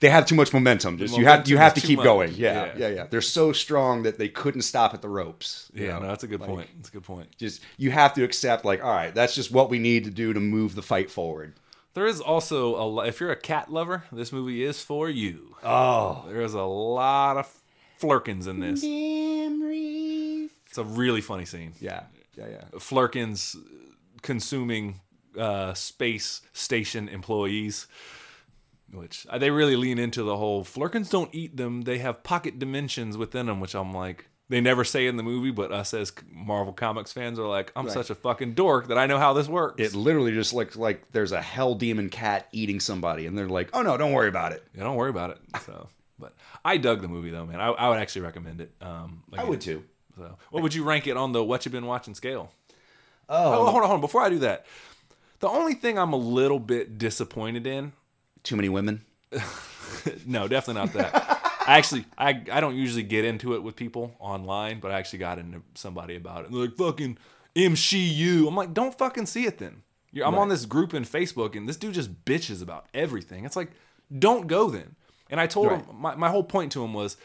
they have too much momentum. Just you have you have to keep much. going. Yeah, Yeah. yeah, yeah, They're so strong that they couldn't stop at the ropes. yeah, no, that's a good Like, point. That's a good point. Just you have to accept like all right, that's just what we need to do to move the fight forward. There is also a if you're a cat lover, this movie is for you. Oh, There is a lot of Flerkens in this. memories. It's a really funny scene. Yeah, yeah, yeah. Flerkens consuming uh, space station employees, which uh, they really lean into the whole Flerkens don't eat them; they have pocket dimensions within them. Which I'm like, they never say in the movie, but us as Marvel Comics fans are like, I'm Right. such a fucking dork that I know how this works. It literally just looks like there's a hell demon cat eating somebody, and they're like, "Oh no, don't worry about it." yeah, don't worry about it. So, but I dug the movie though, man. I, I would actually recommend it. Um, I would too. So, what would you rank it on the what you've been watching scale? Oh, Oh, hold on, hold on. Before I do that, the only thing I'm a little bit disappointed in, too many women. no, definitely not that. I actually, I, I don't usually get into it with people online, but I actually got into somebody about it. And they're like, fucking MCU. I'm like, don't fucking see it then. You're, I'm on this group in Facebook, and this dude just bitches about everything. It's like, don't go then. And I told Right. him, my, my whole point to him was,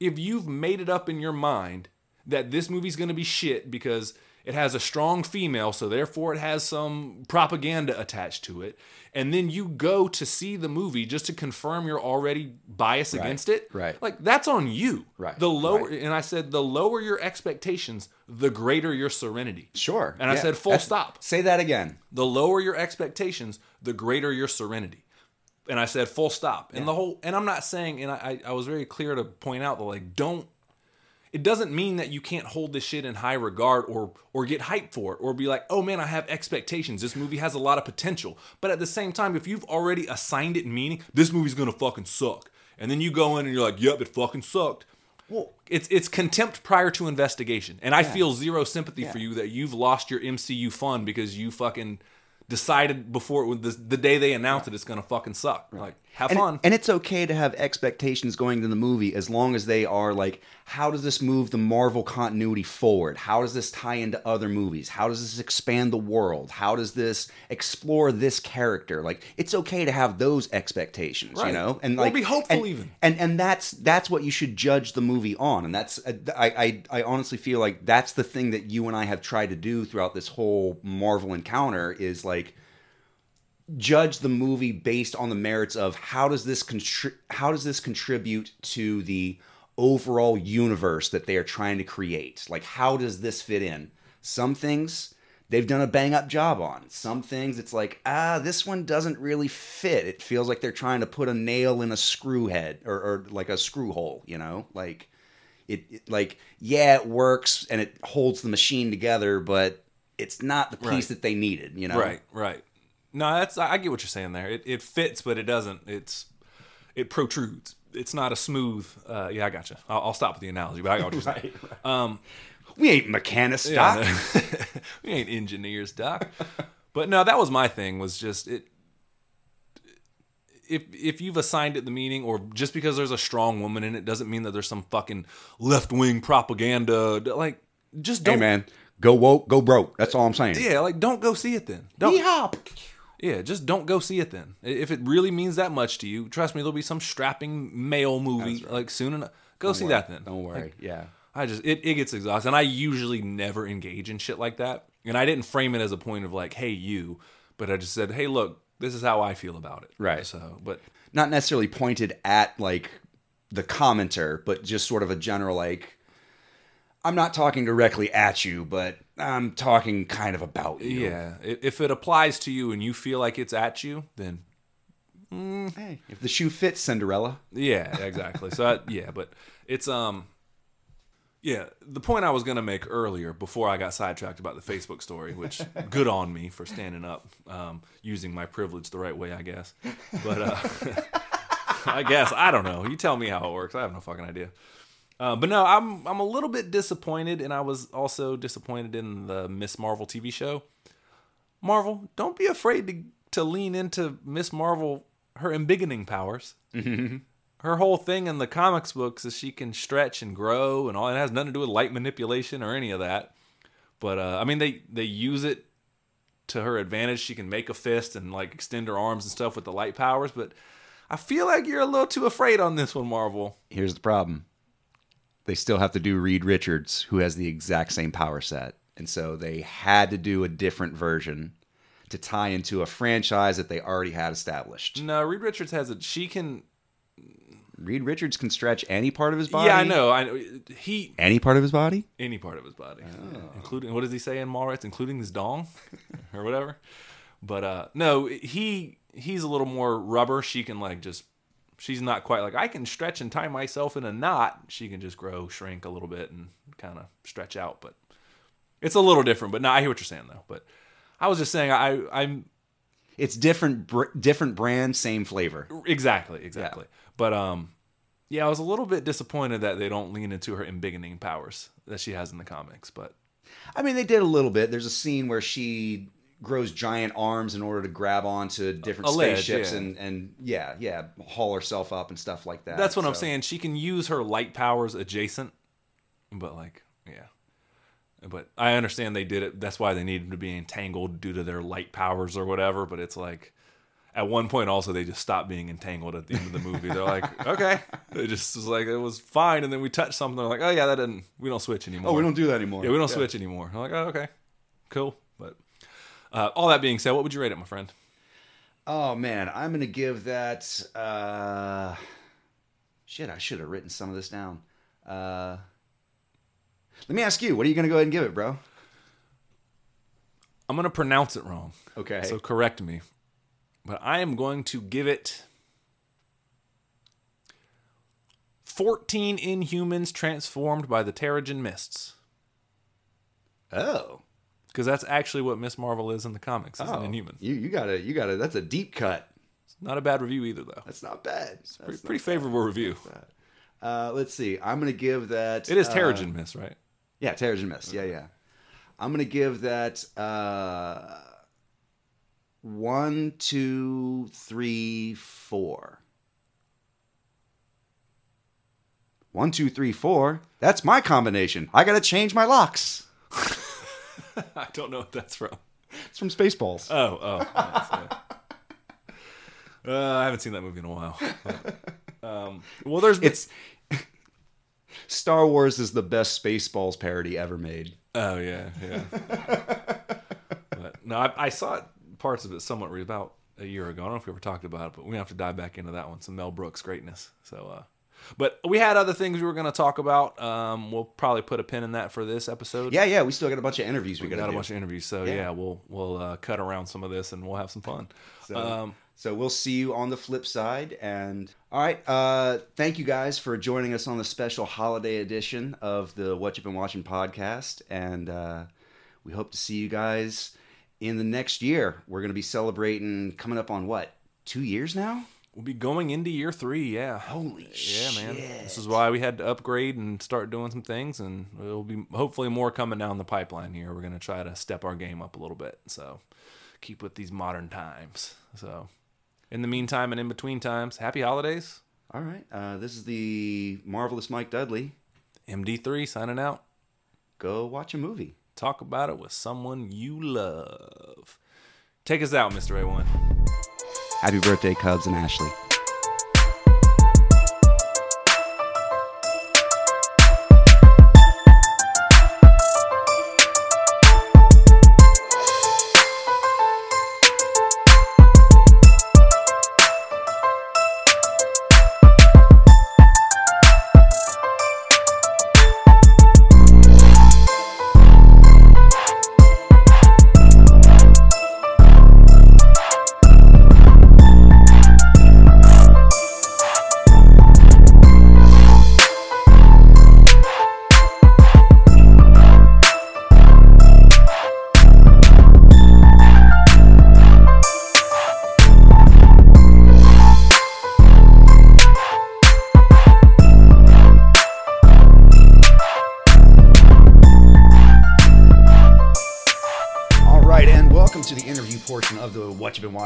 if you've made it up in your mind that this movie's going to be shit because it has a strong female, so therefore it has some propaganda attached to it, and then you go to see the movie just to confirm you're already biased against it, right. Like that's on you. Right, The lower, right. and I said, the lower your expectations, the greater your serenity. Sure. And I said, full That's- stop. Say that again. The lower your expectations, the greater your serenity. And I said, full stop. And the whole, and I'm not saying, and I, I was very clear to point out that like, don't. It doesn't mean that you can't hold this shit in high regard or or get hyped for it or be like, oh man, I have expectations. This movie has a lot of potential. But at the same time, if you've already assigned it meaning, this movie's gonna fucking suck, and then you go in and you're like, yep, it fucking sucked. Well, It's it's contempt prior to investigation, and I feel zero sympathy for you that you've lost your MCU fun because you fucking decided before it, the, the day they announced it it's gonna fucking suck. Like, have and, fun. and it's okay to have expectations going to the movie as long as they are like, how does this move the Marvel continuity forward? How does this tie into other movies? How does this expand the world? How does this explore this character? Like, it's okay to have those expectations, you know, and Or like be hopeful and- even. and and that's that's what you should judge the movie on, and that's uh, I I I honestly feel like that's the thing that you and I have tried to do throughout this whole Marvel encounter is like judge the movie based on the merits of how does this contri- how does this contribute to the overall universe that they are trying to create? Like how does this fit in? Some things they've done a bang up job on. Some things it's like ah this one doesn't really fit. It feels like they're trying to put a nail in a screw head or, or like a screw hole you know? Like it, it- like yeah it works and it holds the machine together but it's not the piece Right. that they needed you know? Right, right. No, that's I get what you're saying there. It it fits, but it doesn't. It's it protrudes. It's not a smooth. Uh, yeah, I got you. I'll, I'll stop with the analogy, but I got what you're saying. Um, we ain't mechanics Yeah, Doc. no. we ain't engineers, doc. But no, that was my thing. Was just it. If if you've assigned it the meaning, or just because there's a strong woman in it, doesn't mean that there's some fucking left wing propaganda. Like, just don't. Hey man, go woke, go broke. That's all I'm saying. Yeah, like don't go see it then. Don't. Yeehaw. Yeah, just don't go see it then. If it really means that much to you, trust me, there'll be some strapping male movie like soon enough. Go see that then. Don't worry. Like, yeah. I just it, it gets exhausting. And I usually never engage in shit like that. And I didn't frame it as a point of like, hey you, but I just said, hey look, this is how I feel about it. Right. So, but Not necessarily pointed at like the commenter, but just sort of a general like I'm not talking directly at you, but I'm talking kind of about you. yeah, if it applies to you and you feel like it's at you, then Hey, if the shoe fits, Cinderella. Yeah, exactly. so I, yeah, but it's um yeah, the point I was going to make earlier before I got sidetracked about the Facebook story, which good on me for standing up um using my privilege the right way, I guess. But uh I guess I don't know. You tell me how it works. I have no fucking idea. Uh, but no, I'm I'm a little bit disappointed, and I was also disappointed in the Miss Marvel TV show. Marvel, don't be afraid to to lean into Miss Marvel her embiggening powers. Her whole thing in the comics books is she can stretch and grow, and all it has nothing to do with light manipulation or any of that. But uh, I mean, they they use it to her advantage. She can make a fist and like extend her arms and stuff with the light powers. But I feel like you're a little too afraid on this one, Marvel. Here's the problem. They still have to do Reed Richards, who has the exact same power set. And so they had to do a different version to tie into a franchise that they already had established. No, Reed Richards has it. She can. Reed Richards can stretch any part of his body. Yeah, I know. I know. He Any part of his body? any part of his body, including what does he say in Mallrats, including his dong or whatever. But uh no, he he's a little more rubber. She can like just she's not quite like I can stretch and tie myself in a knot. She can just grow, shrink a little bit, and kind of stretch out. But it's a little different. But no, I hear what you're saying though. But I was just saying I I'm It's different, br- different brand, same flavor. exactly exactly. But um. Yeah, I was a little bit disappointed that they don't lean into her embiggening powers that she has in the comics, but I mean, they did a little bit. There's a scene where she grows giant arms in order to grab onto different ledge, spaceships yeah. and and yeah, yeah, haul herself up and stuff like that. That's what I'm saying. She can use her light powers adjacent, but like, yeah. But I understand they did it. That's why they needed to be entangled due to their light powers or whatever. But it's like, at one point also they just stopped being entangled at the end of the movie. They're like, okay, it just was like it was fine, and then we touched something. They're like, oh yeah, that didn't. We don't switch anymore. Oh, we don't do that anymore. Yeah, we don't switch anymore. I'm like, oh okay, cool. But uh, all that being said, what would you rate it, my friend? Oh man, I'm gonna give that. Uh, shit, I should have written some of this down. Uh, let me ask you, what are you gonna go ahead and give it, bro? I'm gonna pronounce it wrong. Okay. So correct me. But I am going to give it 14 Inhumans transformed by the Terrigen Mists. oh, Because that's actually what Miss Marvel is in the comics, is oh, an Inhuman. You you got to you got to. That's a deep cut. It's not a bad review either, though. That's not bad. That's Pretty, pretty favorable review. Uh, let's see. I'm gonna give that. It is uh, Terrigen Mist, right? Yeah, Terrigen Mist. Yeah, yeah. I'm gonna give that uh, one, two, three, four. One, two, three, four. That's my combination. I gotta change my locks. I don't know what that's from. It's from Spaceballs. Oh, oh. yeah. Uh, I haven't seen that movie in a while. But, um, well, there's it's Star Wars is the best Spaceballs parody ever made. Oh yeah, yeah. but no, I, I saw parts of it somewhat re- about a year ago. I don't know if we ever talked about it, but we have to dive back into that one. Some Mel Brooks greatness. So, uh, but we had other things we were going to talk about. Um, we'll probably put a pin in that for this episode. Yeah, yeah. We still got a bunch of interviews we, we gotta a do. bunch of interviews. So Yeah. yeah, we'll we'll uh, cut around some of this and we'll have some fun. So, um, so we'll see you on the flip side. And all right, uh, thank you guys for joining us on the special holiday edition of the What You've Been Watching podcast. And uh, we hope to see you guys in the next year. We're going to be celebrating coming up on what two years now? We'll be going into year three. Yeah. Holy shit. Yeah, man. This is why we had to upgrade and start doing some things, and it'll be hopefully more coming down the pipeline here. We're gonna try to step our game up a little bit, so keep with these modern times. So, in the meantime and in between times, happy holidays. All right, uh, this is the marvelous Mike Dudley. MD3 signing out. Go watch a movie. Talk about it with someone you love. Take us out, Mr. A1. Happy birthday, Cubs and Ashley.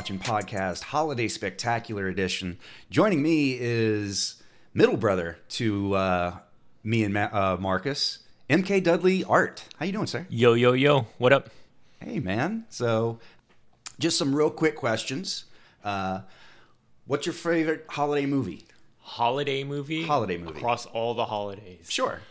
Watching podcast, Holiday Spectacular Edition. Joining me is middle brother to uh, me and Ma- uh, Marcus, MK Dudley Art. How you doing, sir? Yo, yo, yo. What up? Hey, man. So, just some real quick questions. Uh, what's your favorite holiday movie? Holiday movie? Holiday movie. Across all the holidays. Sure.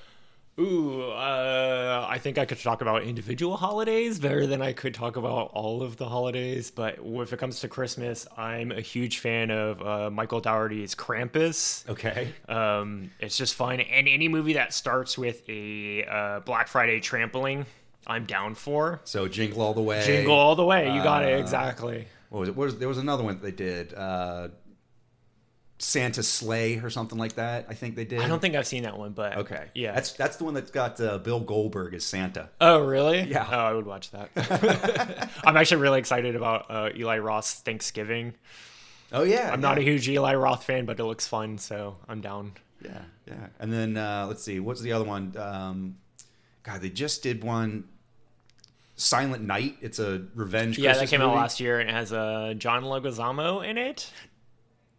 Ooh, uh, I think I could talk about individual holidays better than I could talk about all of the holidays. But if it comes to Christmas, I'm a huge fan of uh, Michael Dougherty's Krampus. Okay. Um, it's just fun. And any movie that starts with a uh, Black Friday trampling, I'm down for. So, Jingle All the Way. Jingle all the way. You got Uh, it. Exactly. What was it? What was, there was another one that they did. Santa Sleigh or something like that. I think they did. I don't think I've seen that one, but Okay. yeah. That's that's the one that's got uh, Bill Goldberg as Santa. Oh, really? Yeah. Oh, I would watch that. I'm actually really excited about uh, Eli Roth's Thanksgiving. Oh yeah. I'm not a huge Eli Roth fan, but it looks fun, so I'm down. Yeah, yeah. And then uh, let's see, what's the other one? Um, God, they just did one. Silent Night. It's a revenge. Yeah, Christmas that came out last year and it has uh, John Leguizamo in it.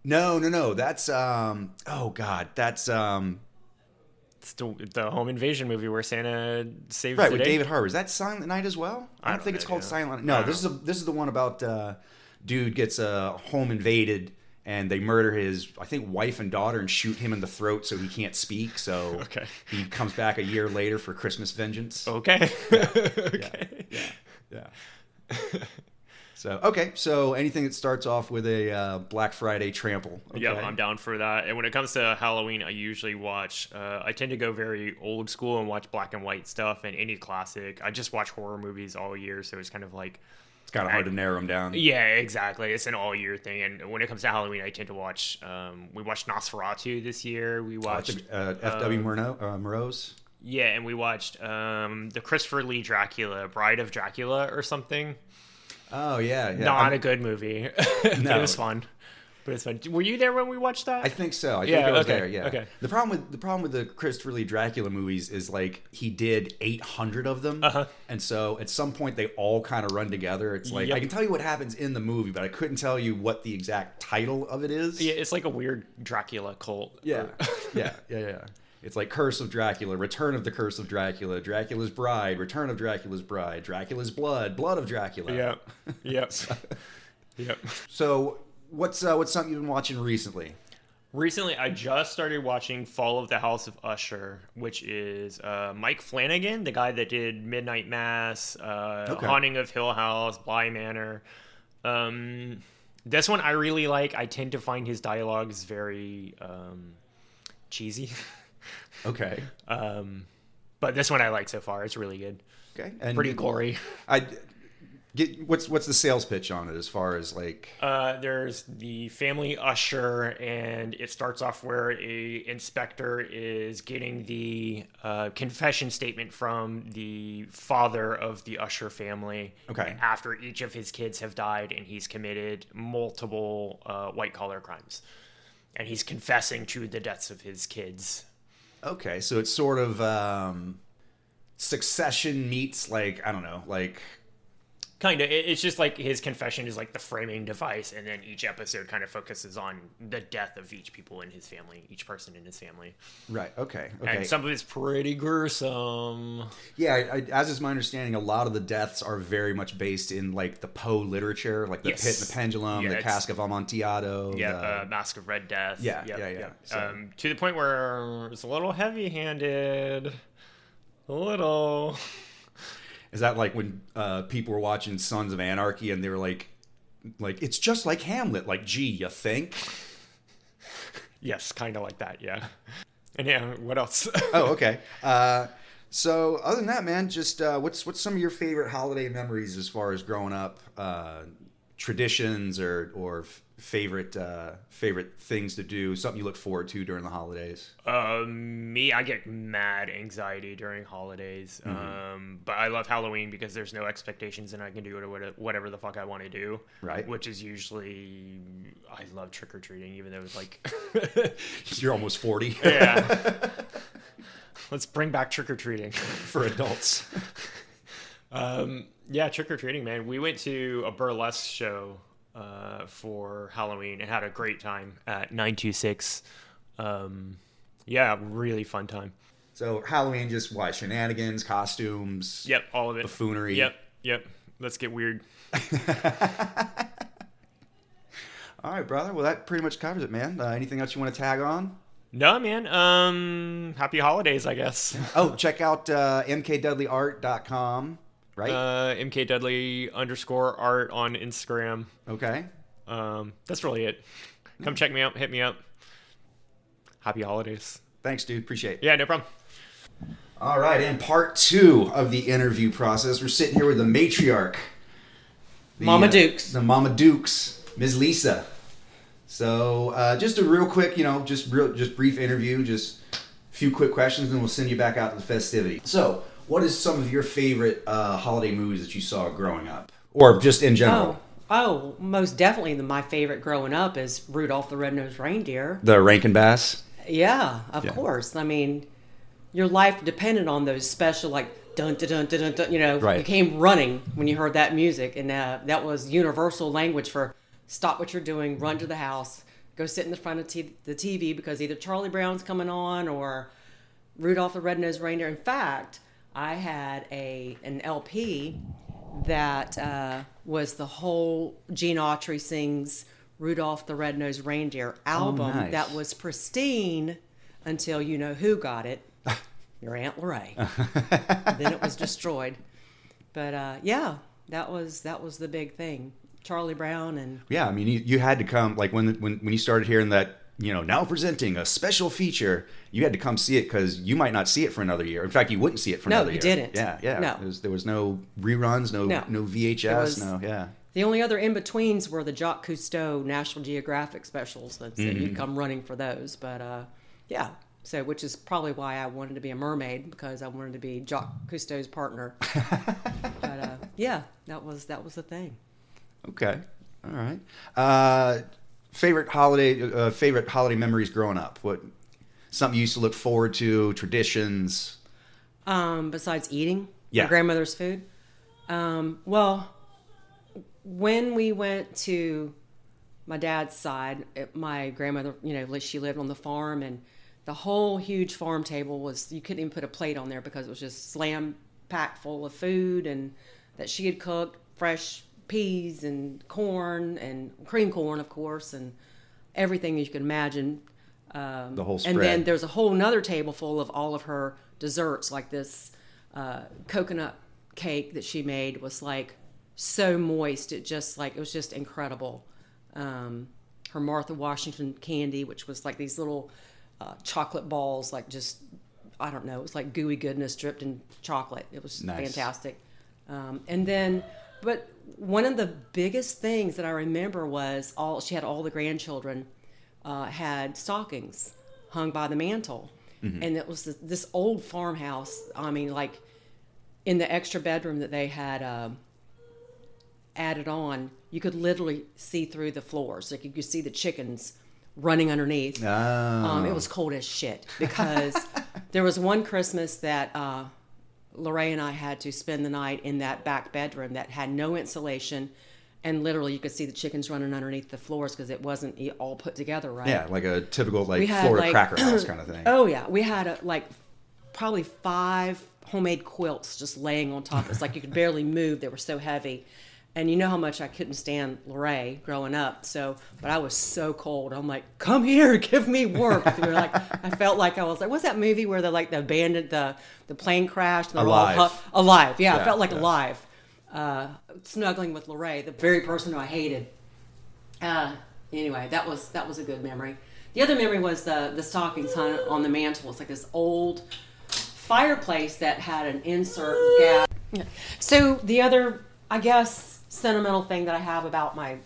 No, no, no. That's um. Oh God, that's um. It's the, the home invasion movie where Santa saves Right with day. David Harbour. Is that Silent Night as well? I don't, don't think it's called. Silent. No, I this is a, this is the one about uh, dude gets a home invaded and they murder his I think wife and daughter and shoot him in the throat so he can't speak. So Okay. he comes back a year later for Christmas vengeance. Okay. okay. Yeah. Yeah. so okay, so anything that starts off with a uh, Black Friday trample. Okay. Yep, I'm down for that. And when it comes to Halloween, I usually watch. Uh, I tend to go very old school and watch black and white stuff and any classic. I just watch horror movies all year, so it's kind of like. It's kind of hard to narrow them down. Yeah, exactly. It's an all year thing. And when it comes to Halloween, I tend to watch. Um, we watched Nosferatu this year. We Uh, watched. uh, F.W. Murnau, uh, Moreau's. Yeah, and we watched um, the Christopher Lee Dracula, Bride of Dracula, or something. Oh yeah, yeah. Not I'm- a good movie, No. it was fun. But it's fun. Were you there when we watched that? I think so. I Yeah, think I was okay, there. Yeah. okay. The problem with the problem with the Christopher Lee Dracula movies is like he did 800 of them, Uh-huh. and so at some point they all kind of run together. It's like Yep. I can tell you what happens in the movie, but I couldn't tell you what the exact title of it is. yeah, it's like a weird Dracula cult. Yeah. Yeah. Yeah. Yeah. It's like Curse of Dracula, Return of the Curse of Dracula, Dracula's Bride, Return of Dracula's Bride, Dracula's Blood, Blood of Dracula. Yep. Yep. yep. So what's uh, what's something you've been watching recently? Recently, I just started watching Fall of the House of Usher, which is uh, Mike Flanagan, the guy that did Midnight Mass, uh, Okay. Haunting of Hill House, Bly Manor. Um, this one I really like. I tend to find his dialogues very um, cheesy, Okay. um, but this one I like so far. It's really good, Okay. And pretty gory. I get what's what's the sales pitch on it as far as like Uh, there's the family usher, and it starts off where a inspector is getting the uh, confession statement from the father of the usher family. Okay. After each of his kids have died, and he's committed multiple uh, white collar crimes, and he's confessing to the deaths of his kids. Okay, so it's sort of um succession meets like I don't know, like Kind of. It's just like his confession is like the framing device, and then each episode kind of focuses on the death of each people in his family, each person in his family. right, okay. Okay. And some of it's pretty gruesome. yeah, I, I, as is my understanding, a lot of the deaths are very much based in like the Poe literature, like the Yes. Pit and the Pendulum, Yeah, the Cask of Amontillado. Yeah, the- uh, Mask of Red Death. Yeah, Yep, yeah, yeah. yep. So- Um, to the point where it's a little heavy-handed. A little. Is that like when uh, people were watching Sons of Anarchy and they were like, like it's just like Hamlet? Like, gee, you think? Yes, kind of like that. Yeah. And yeah, what else? oh, okay. Uh, so other than that, man, just uh, what's what's some of your favorite holiday memories as far as growing up, uh, traditions or or favorite uh, favorite things to do, something you look forward to during the holidays. Um, me, I get mad anxiety during holidays. Mm-hmm. Um, but I love Halloween because there's no expectations and I can do whatever, whatever the fuck I want to do. Right. Which is usually, I love trick or treating, even though it's like, You're almost forty yeah. Let's bring back trick or treating. for adults. Um, yeah, trick or treating, man. We went to a burlesque show uh, for Halloween and had a great time at 926. Um, yeah, really fun time. So Halloween, just why shenanigans, costumes. Yep, all of it. Buffoonery. Yep, yep. Let's get weird. All right, brother. Well, that pretty much covers it, man. Uh, anything else you want to tag on? No, man. Um, happy holidays, I guess. Oh, check out uh, mkdudleyart.com, right? Uh, MK Dudley underscore art on Instagram. okay. Um, that's really it. Come check me out. Hit me up. Happy holidays. Thanks, dude. Appreciate it. Yeah, no problem. All right, and part two of the interview process, we're sitting here with the matriarch, the, Mama uh, Dukes. the Mama Dukes, Ms. Lisa. So, uh, just a real quick, you know, just real, just brief interview, just a few quick questions, and we'll send you back out to the festivity. So, what is some of your favorite uh, holiday movies that you saw growing up, or just in general? Oh, oh, most definitely. The, my favorite growing up is Rudolph the Red-Nosed Reindeer. The Rankin Bass. Yeah, of Yeah. course. I mean, your life depended on those special, like dun dun dun dun dun. dun you know, Right. you came running when you heard that music, and uh, that was universal language for stop what you're doing, run to the house, go sit in the front of t- the TV because either Charlie Brown's coming on or Rudolph the Red-Nosed Reindeer. In fact, I had a an LP that uh, was the whole Gene Autry sings Rudolph the Red-Nosed Reindeer album nice. that was pristine until you know who got it. Your Aunt Lorraine. then it was destroyed. But uh, yeah, that was that was the big thing. Charlie Brown and Yeah, I mean, you, you had to come like when when when you started hearing that you know now presenting a special feature, you had to come see it because you might not see it for another year. In fact, you wouldn't see it for No, another you didn't. Yeah, yeah. No. There was, there was no reruns, no No. no, VHS, was- no. Yeah. the only other in betweens were the Jacques Cousteau National Geographic specials. And so Mm-hmm. you'd come running for those. But uh, yeah, so which is probably why I wanted to be a mermaid because I wanted to be Jacques Cousteau's partner. but uh, yeah, that was that was the thing. Okay. All right. Uh, favorite holiday uh, favorite holiday memories growing up. What something you used to look forward to? Traditions. Um, besides eating Yeah. my grandmother's food. Um, well, when we went to my dad's side, it, my grandmother, you know, she lived on the farm, and the whole huge farm table was you couldn't even put a plate on there because it was just slam packed full of food and that she had cooked fresh peas and corn and cream corn, of course, and everything you can imagine. Um, The whole spread. And then there's a whole nother table full of all of her desserts, like this uh, coconut cake that she made was like so moist. It just like it was just incredible. Um, her Martha Washington candy, which was like these little uh, chocolate balls, like just I don't know, it was like gooey goodness dripped in chocolate. It was Nice. fantastic. Um, and then, but one of the biggest things that I remember was all she had all the grandchildren uh, had stockings hung by the mantle, and it was this, this old farmhouse. I mean, like in the extra bedroom that they had um added on, you could literally see through the floors. Like you could see the chickens running underneath. Ah. Um, it was cold as shit because there was one Christmas that uh, Lorraine and I had to spend the night in that back bedroom that had no insulation, and literally you could see the chickens running underneath the floors because it wasn't all put together right. Yeah, like a typical like had, Florida like- cracker house kind of thing. Oh yeah, we had a, like probably five homemade quilts just laying on top. It's like you could barely move; they were so heavy. And you know how much I couldn't stand Lorraine growing up. So, but I was so cold. I'm like, come here, give me warmth. We were like, I felt like I was like, what's that movie where the like the abandoned the the plane crashed? And they're Alive. All, hu- alive. Yeah, Yeah, I felt like yeah. alive. Uh, snuggling with Lorraine, the very person who I hated. Uh, anyway, that was that was a good memory. The other memory was the the stockings hung on the mantle. It's like this old fireplace that had an insert gap. So the other, I guess, sentimental thing that I have about my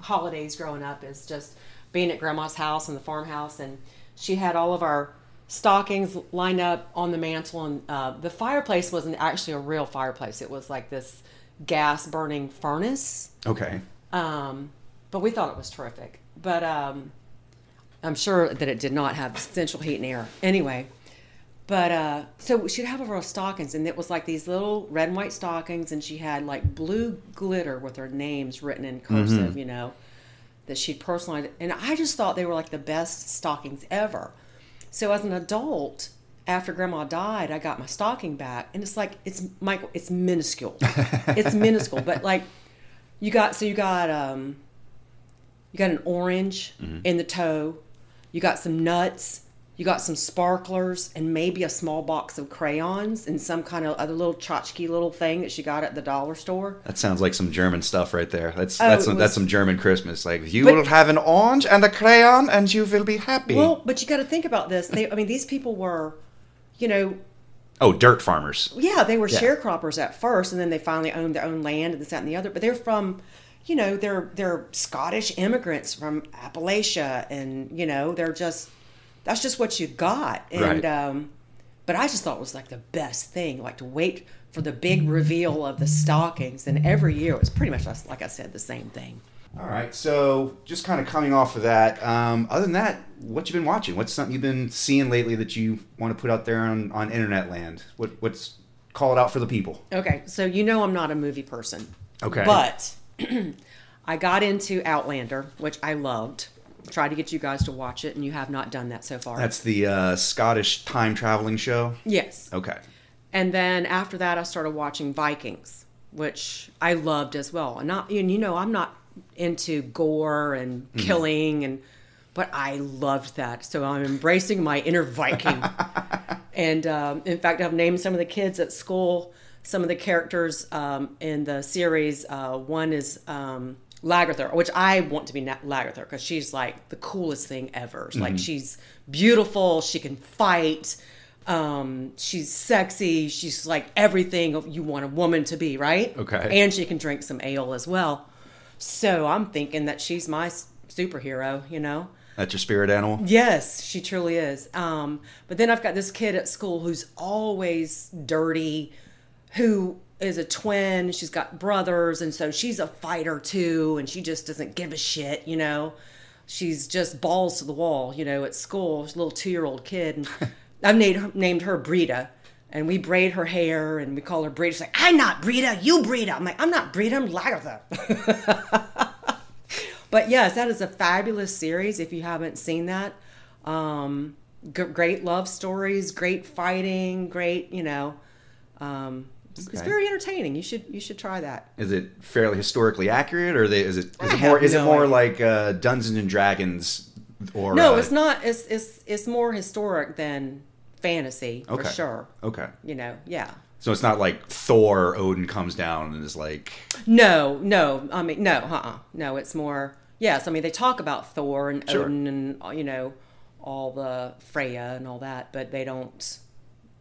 holidays growing up is just being at grandma's house in the farmhouse and she had all of our stockings lined up on the mantle and uh, the fireplace wasn't actually a real fireplace it was like this gas burning furnace Okay. um, but we thought it was terrific. But um, I'm sure that it did not have central heat and air. Anyway, but uh, so she'd have her stockings, and it was like these little red and white stockings, and she had like blue glitter with her names written in cursive, you know, that she'd personalized. And I just thought they were like the best stockings ever. So as an adult, after grandma died, I got my stocking back, and it's like it's Michael, it's minuscule, it's minuscule, but like you got so you got um you got an orange in the toe. You got some nuts you got some sparklers and maybe a small box of crayons and some kind of other little tchotchke little thing that she got at the dollar store That sounds like some German stuff right there. That's Oh, that's some, was- that's some German Christmas. Like you But- will have an orange and a crayon, and you will be happy. well but you got to think about this they i mean these people were you know oh, dirt farmers. yeah they were Yeah. sharecroppers at first and then they finally owned their own land and this that and the other but they're from you know they're they're scottish immigrants from appalachia and you know they're just that's just what you got and Right. um but i just thought it was like the best thing like to wait for the big reveal of the stockings and every year it was pretty much like i said the same thing All right. So just kind of coming off of that. Um, other than that, what you've been watching? What's something you've been seeing lately that you want to put out there on, on internet land? What what's call it out for the people. Okay, so you know I'm not a movie person. Okay. But I got into Outlander, which I loved. Tried to get you guys to watch it, and you have not done that so far. That's the uh, Scottish time traveling show. yes. Okay. And then after that, I started watching Vikings, which I loved as well. And not, and you know, I'm not into gore and killing, and but I loved that. So I'm embracing my inner Viking. and um, in fact, I've named some of the kids at school. Some of the characters um, in the series. Uh, one is um, Lagertha, which I want to be Lagertha because she's like the coolest thing ever. Like she's beautiful. She can fight um she's sexy she's like everything you want a woman to be right Okay. and she can drink some ale as well so i'm thinking that she's my superhero you know That's your spirit animal. yes she truly is um but then i've got this kid at school who's always dirty who is a twin she's got brothers and so she's a fighter too and she just doesn't give a shit you know? She's just balls to the wall you know at school she's a little two-year-old kid and i've named her, named her brita and we braid her hair and we call her brita she's like i'm not brita you brita. I'm like i'm not brita i'm lagertha but yes that is a fabulous series if you haven't seen that. Um, g- great love stories great fighting great you know um, it's, it's very entertaining. You should you should try that. Is it fairly historically accurate, or they, is it is I it more is it more idea. like uh, Dungeons and Dragons or no uh, it's not it's it's it's more historic than fantasy for sure. Okay, you know yeah. So it's not like Thor. Odin comes down and is like, no no i mean no uh-uh. No it's more yes i mean they talk about thor and Sure. odin and you know all the freya and all that but they don't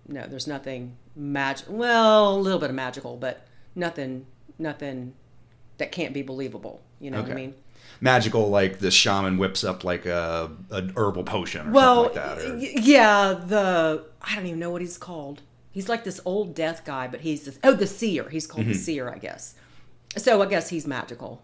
no there's nothing magic well a little bit of magical but nothing nothing that can't be believable you know what i mean? Magical, like the shaman whips up like a an herbal potion or well something like that. Or, yeah the i don't even know what he's called. He's like this old death guy but he's this, oh the seer. He's called Mm-hmm. the seer i guess. So i guess he's magical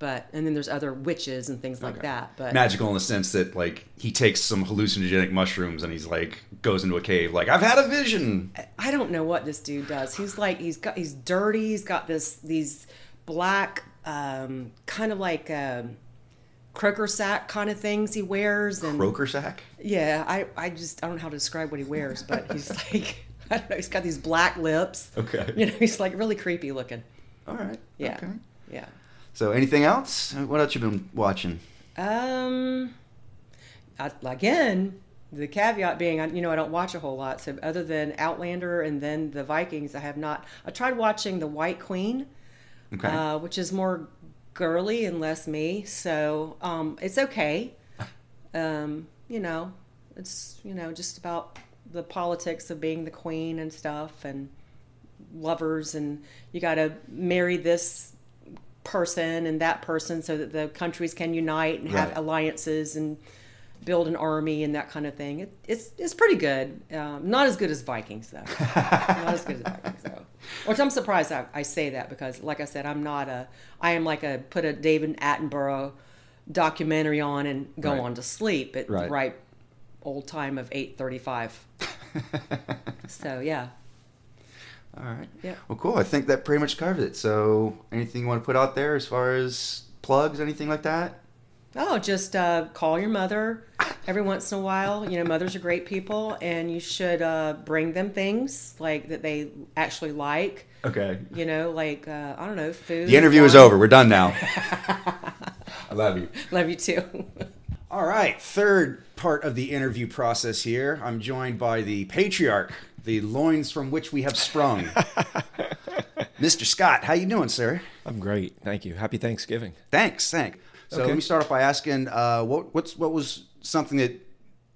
but and then there's other witches and things like Okay. that but magical in the sense that like he takes some hallucinogenic mushrooms and he's like goes into a cave like I've had a vision. I don't know what this dude does. He's like he's got he's dirty. He's got this these black um, kind of like um, croaker sack kind of things he wears and Croaker sack. yeah, I I just I don't know how to describe what he wears, but he's like I don't know. He's got these black lips. Okay. You know, he's like really creepy looking. All right. Yeah. Okay. Yeah. So anything else? What else you been watching? Um, I, again, the caveat being, you know, I don't watch a whole lot. So other than Outlander and then the Vikings, I have not. I tried watching The White Queen, Okay. uh, which is more girly and less me. So um, it's okay. Um, you know, it's you know just about the politics of being the queen and stuff and lovers and you got to marry this person and that person so that the countries can unite and have Right. alliances and build an army and that kind of thing. It, it's it's pretty good. Um, not as good as Vikings though. not as good as Vikings though. Which I'm surprised I, I say that because, like I said, I'm not a. I am like a put a David Attenborough documentary on and go Right. on to sleep at Right. the right old time of 8:35. so yeah. All right. Yeah. Well, cool. I think that pretty much covers it. So, anything you want to put out there as far as plugs, anything like that? Oh, just uh, call your mother every once in a while. You know, mothers are great people, and you should uh, bring them things like that they actually like. Okay. You know, like uh, I don't know, food. The interview is over. We're done now. I love you. Love you too. All right, third part of the interview process here. I'm joined by the patriarch, the loins from which we have sprung. Mr. Scott, how you doing, sir? I'm great, thank you. Happy Thanksgiving. Thanks, thank. So Okay. let me start off by asking, uh, what what's what was something that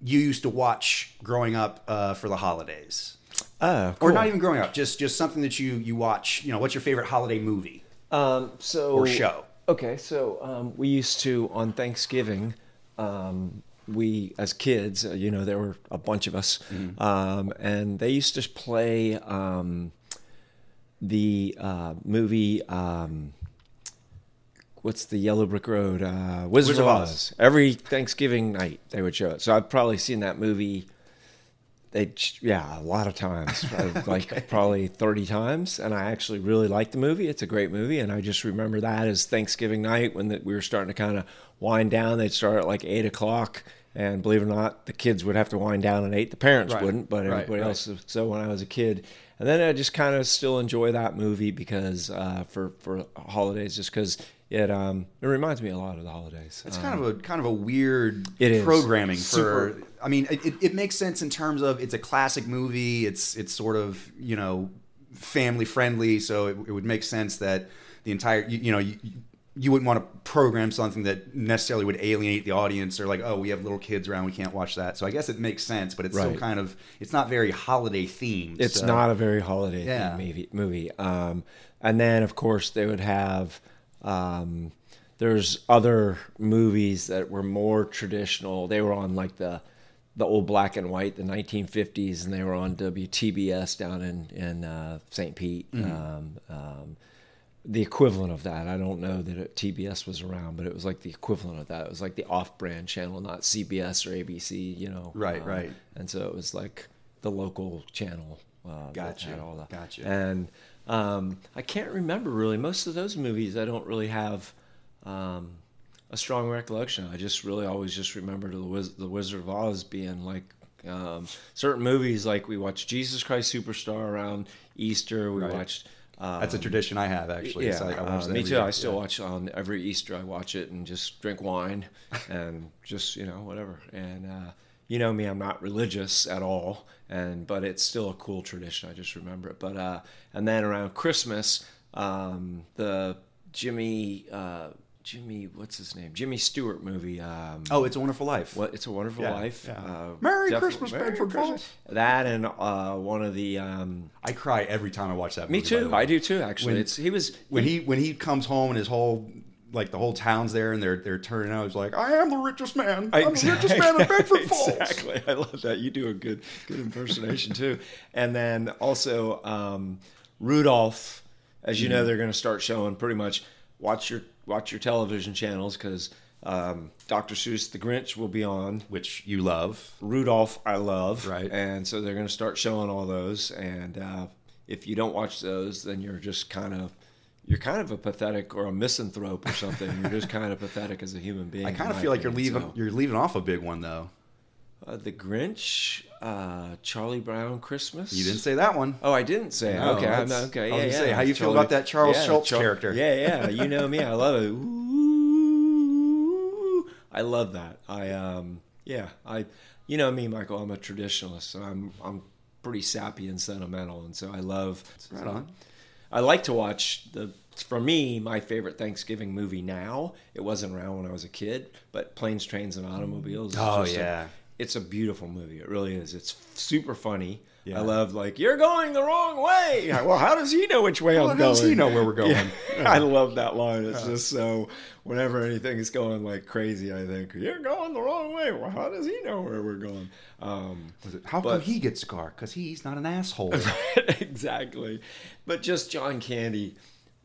you used to watch growing up uh, for the holidays, Uh, or not even growing up, just just something that you you watch. You know, what's your favorite holiday movie? Um, so Or show. Okay, so um, we used to on Thanksgiving. Um, we as kids, uh, you know, there were a bunch of us, Mm-hmm. um, and they used to play um, the uh, movie. Um, what's the Yellow Brick Road? Uh, Wizard, of Oz. Every Thanksgiving night they would show it. So I've probably seen that movie they yeah a lot of times uh, like probably 30 times and i actually really like the movie it's a great movie and i just remember that as thanksgiving night when the, we were starting to kind of wind down they'd start at like 8 o'clock and believe it or not the kids would have to wind down at 8 the parents Right. wouldn't but Right, everybody right. else so when i was a kid and then i just kind of still enjoy that movie because uh, for for holidays just because it um it reminds me a lot of the holidays It's Um, kind of a kind of a weird programming for. I mean, it, it, it makes sense in terms of it's a classic movie. It's it's sort of you know family friendly, so it, it would make sense that the entire you, you know you, you wouldn't want to program something that necessarily would alienate the audience or like oh we have little kids around we can't watch that. So I guess it makes sense, but it's still kind of it's not very holiday themed. It's so- not a very holiday Yeah. themed movie. movie. Um, and then, of course, they would have. Um, there's other movies that were more traditional. They were on like the the old black and white, the 1950s, and they were on WTBS down in in uh, St. Pete. Um, um, the equivalent of that. I don't know that it, TBS was around, but it was like the equivalent of that. It was like the off-brand channel, not CBS or ABC. You know, Right, Um, right. And so it was like the local channel. Uh, that Gotcha, had all that. gotcha. And um, I can't remember really most of those movies. I don't really have um, a strong recollection. I just really always just remember the, Wiz- the Wizard of Oz being like um, certain movies. Like we watched Jesus Christ Superstar around Easter. We Right. watched. Um, That's a tradition I have actually. yeah, like, I uh, me too. I still Yeah. watch on every Easter. I watch it and just drink wine and just you know whatever. And uh, you know me, I'm not religious at all, and but it's still a cool tradition. I just remember it. But uh, and then around Christmas, um, the Jimmy uh, Jimmy what's his name Jimmy Stewart movie. Um, Oh, it's a Wonderful Life. what it's a Wonderful Yeah, Life. yeah. Uh, Merry Christmas, Merry Bedford. Falls. That and uh, one of the. Um, I cry every time I watch that. me movie, the too. I do too. Actually, When- it's he was when he when he comes home and his whole like the whole town's there and they're they're turning out. He's like, I am the richest man. I'm the richest man in Bedford Falls. Exactly. I love that. You do a good good impersonation too. And then also um, Rudolph, as you Mm-hmm. know, they're going to start showing pretty much watch your watch your television channels because um, Dr. Seuss The Grinch will be on. Which you love. Rudolph, I love. Right. And so they're going to start showing all those. And uh, if you don't watch those, then you're just kind of. You're kind of a pathetic or a misanthrope or something. You're just kind of pathetic as a human being. I kind of feel like you're leaving so. you're leaving off a big one though. Uh, the Grinch, uh, Charlie Brown Christmas. You didn't say that one. Oh, I didn't say. it. No, okay, I'm, okay. Yeah, yeah. say, how you feel about that Charles Schulz character? Yeah, yeah. You know me. I love it. Ooh, I love that. I um, yeah. I, you know me, Michael. I'm a traditionalist, so I'm I'm pretty sappy and sentimental, and so I love. Right on. I like to watch the. For me, my favorite Thanksgiving movie now. It wasn't around when I was a kid, but Planes, Trains, and Automobiles. Oh, just a- yeah. It's a beautiful movie. It really is. It's super funny. Yeah. I love like you're going the wrong way. Well, how does he know which way Well, I'm how going? does he know where we're going? Yeah. I love that line. It's just so whenever anything is going like crazy, I think you're going the wrong way. Well, how does he know where we're going? Um, How But- come he gets a car? Because he's not an asshole. exactly. But just John Candy.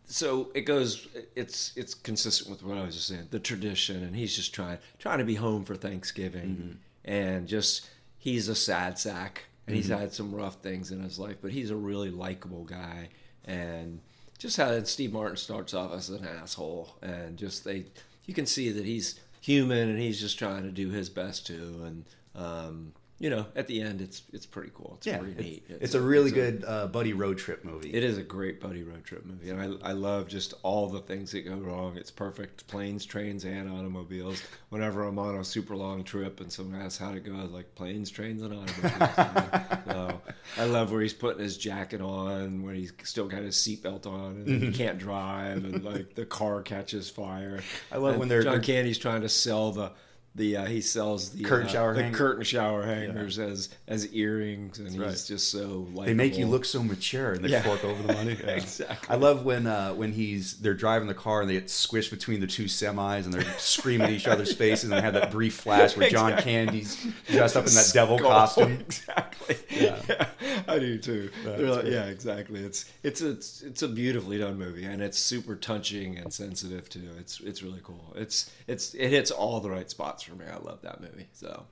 So it goes. It's it's consistent with what I was just saying. The tradition, and he's just trying trying to be home for Thanksgiving, and just he's a sad sack, and he's had some rough things in his life, but he's a really likable guy, and just how Steve Martin starts off as an asshole, and just they you can see that he's human, and he's just trying to do his best too, and um, you know, at the end, it's it's pretty cool. It's yeah, pretty it's, neat. it's a really it's good uh, buddy road trip movie. it is a great buddy road trip movie, and I, I love just all the things that go wrong. It's perfect planes, trains, and automobiles. Whenever I'm on a super long trip and someone asks how to go, I was like planes, trains, and automobiles. so I love where he's putting his jacket on, when he's still got his seatbelt on, and Mm-hmm. he can't drive, and like the car catches fire. I love And when they're- John Candy's trying to sell the. The uh, he sells the Curtain uh, shower the curtain shower hangers as as earrings, and he's just so like they make you look so mature and they Yeah. fork over the money. Yeah. Exactly. I love when uh, when he's they're driving the car and they get squished between the two semis and they're screaming at each other's faces and they have that brief flash where John Exactly. Candy's dressed up in that devil Skull. costume. Exactly. Yeah. Yeah. I do too. They're like- yeah, exactly. It's it's a it's, it's a beautifully done movie, and it's super touching and sensitive too. It's it's really cool. It's it's it hits all the right spots for me. I love that movie. So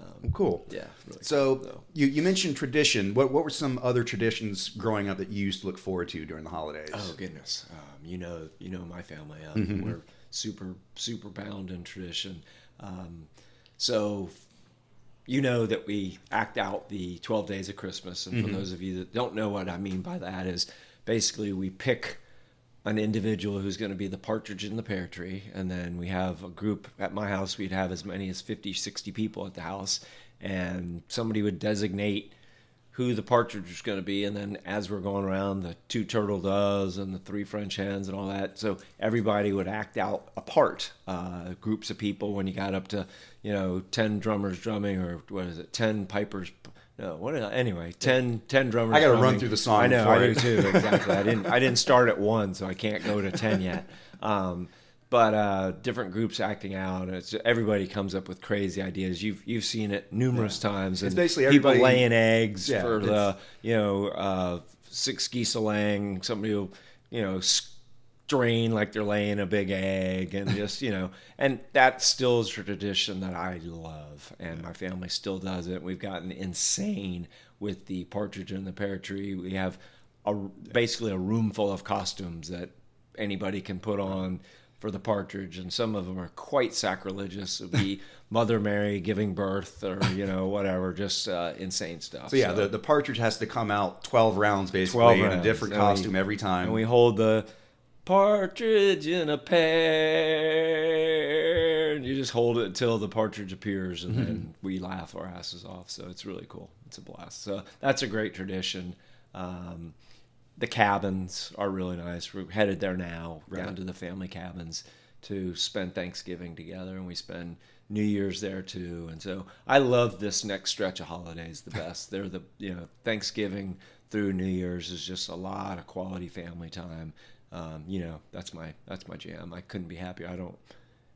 Um, Cool. yeah. Really So cool, you, you mentioned tradition. What what were some other traditions growing up that you used to look forward to during the holidays? Oh goodness, um, you know, you know my family. Um, We're super, super bound in tradition. Um, so, you know that we act out the twelve days of Christmas, and for those of you that don't know what I mean by that, is basically we pick an individual who's going to be the partridge in the pear tree and then we have a group at my house we'd have as many as 50 60 people at the house and somebody would designate who the partridge was going to be and then as we're going around the two turtle doves and the three french hens and all that so everybody would act out a part uh, groups of people. When you got up to you know 10 drummers drumming or what is it 10 pipers no, what is anyway? 10, 10 drummers. I gotta run through the song I know, I do too. Exactly. I didn't. I didn't start at one, so I can't go to ten yet. Um, but uh, different groups acting out. It's everybody comes up with crazy ideas. You've you've seen it numerous times. And basically people laying eggs Yeah, for the you know uh, six geese a laying. Somebody will you know strain like they're laying a big egg and just you know and that still is a tradition that i love. And my family still does it. We've gotten insane with the partridge and the pear tree. We have a, basically a room full of costumes that anybody can put on for the partridge. And some of them are quite sacrilegious. It would be mother mary giving birth or you know whatever just uh, insane stuff. So yeah, the, the partridge has to come out twelve rounds basically 12 in a different And we- costume every time. and we hold the partridge in a pear. And you just hold it until the partridge appears and then we laugh our asses off. So it's really cool. It's a blast. So that's a great tradition. Um, the cabins are really nice. We're headed there now down to the family cabins to spend thanksgiving together and we spend new year's there too. And so i love this next stretch of holidays the best. They're the you know thanksgiving through new year's is just a lot of quality family time um, you know that's my that's my jam i couldn't be happier i don't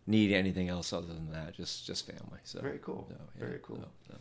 need anything else other than that just just family so Very cool. so, Very cool. so, so.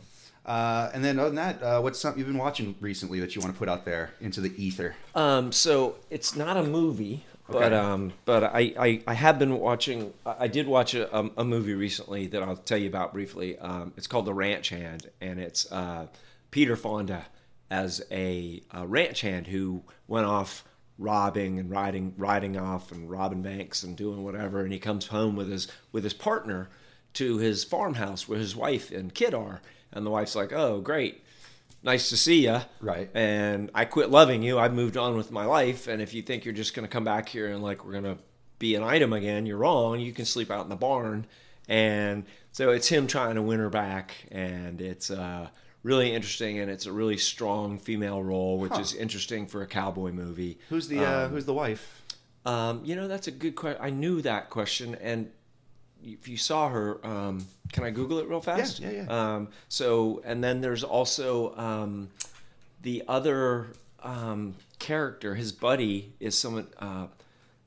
Uh, and then other than that, uh, what's something you've been watching recently that you want to put out there into the ether? Um, so it's not a movie, but Okay. um, but I, I, I have been watching. I I did watch a, um, a movie recently that I'll tell you about briefly. Um, it's called The Ranch Hand, and it's uh, Peter Fonda as a, a ranch hand who went off robbing and riding riding off and robbing banks and doing whatever, and he comes home with his with his partner to his farmhouse where his wife and kid are, and the wife's like, "Oh, great." Nice to see you Right. and I quit loving you. I've moved on with my life. And if you think you're just going to come back here and like we're going to be an item again, you're wrong. You can sleep out in the barn. And so it's him trying to win her back. And it's uh, really interesting. And it's a really strong female role, which is interesting for a cowboy movie. Who's the uh, who's the wife? Um, you know, that's a good question. I knew that question. And if you saw her, um, can I Google it real fast? Yeah, yeah, yeah. Um, so, and then there's also um, the other um, character. His buddy is someone, uh,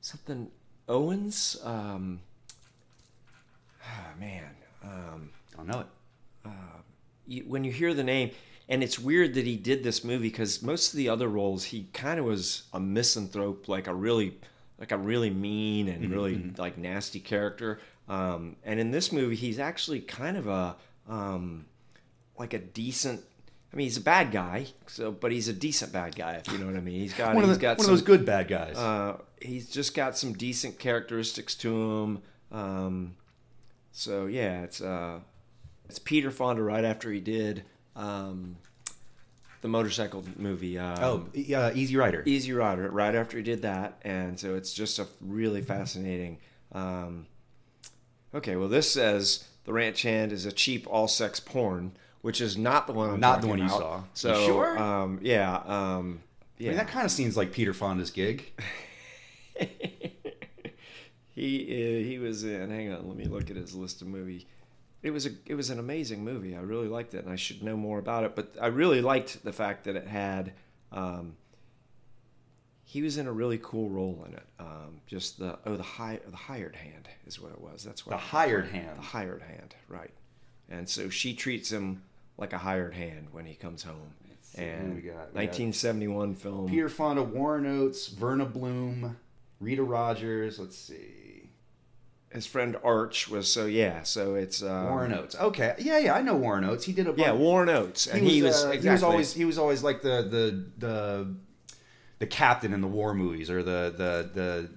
something Owens. Um, ah, man, um, I don't know it. You, when you hear the name, and it's weird that he did this movie because most of the other roles he kind of was a misanthrope, like a really, like a really mean and really like nasty character. Um, and in this movie, he's actually kind of a um, like a decent. I mean, he's a bad guy, so but he's a decent bad guy, if you know what I mean. He's got One of, he's the, got one some, of those good bad guys. uh, he's just got some decent characteristics to him. Um, so yeah, it's uh, it's Peter Fonda right after he did um, the motorcycle movie. Um, oh, uh, Easy Rider. Easy Rider, right after he did that, and so it's just a really fascinating. Um, okay, well, this says the Ranch Hand is a cheap all-sex porn, which is not the one I'm Not the one you about. saw. You So, sure? Um, yeah, um, I mean, that kind of seems like Peter Fonda's gig. he uh, he was in. Hang on, let me look at his list of movie. It was a it was an amazing movie. I really liked it, and I should know more about it. But I really liked the fact that it had. Um, he was in a really cool role in it. Um, just the oh the high the hired hand is what it was. That's what The hired hand. The hired hand, right? And so she treats him like a hired hand when he comes home. who And we got. We got 1971 film. Peter Fonda, Warren Oates, Verna Bloom, Rita Rogers. Let's see. His friend Arch was so yeah. So it's uh, Warren Oates. Okay, yeah, yeah, I know Warren Oates. He did a bunch. Yeah, Warren Oates, and he was, uh, exactly. he was always he was always like the the the the captain in the war movies or the the the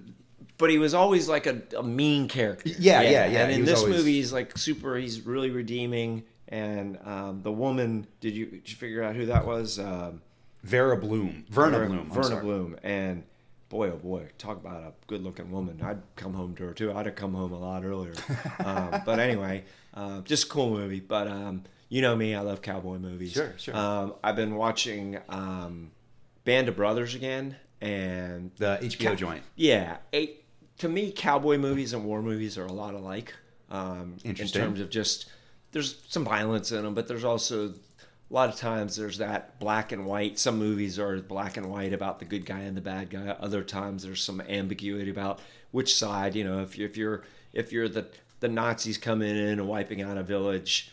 but he was always like a, a mean character. Yeah, yeah, yeah, And he in this always- movie, he's like super. He's really redeeming. And um, the woman, did you did you figure out who that was? Um, Vera Bloom, Verna Ver- Bloom, I'm Verna sorry. Bloom. And boy, oh boy, talk about a good looking woman. I'd come home to her too. I'd have come home a lot earlier. um, but anyway, uh, just a cool movie. But um, you know me, I love cowboy movies. Sure, sure. Um, I've been watching um, Band of Brothers again, and The HBO joint. yeah, to me, cowboy movies and war movies are a lot alike. Um, in terms of just there's some violence in them, but there's also a lot of times there's that black and white. Some movies are black and white about the good guy and the bad guy. Other times there's some ambiguity about which side. You know, if you're if you're if you're the the Nazis coming in and wiping out a village,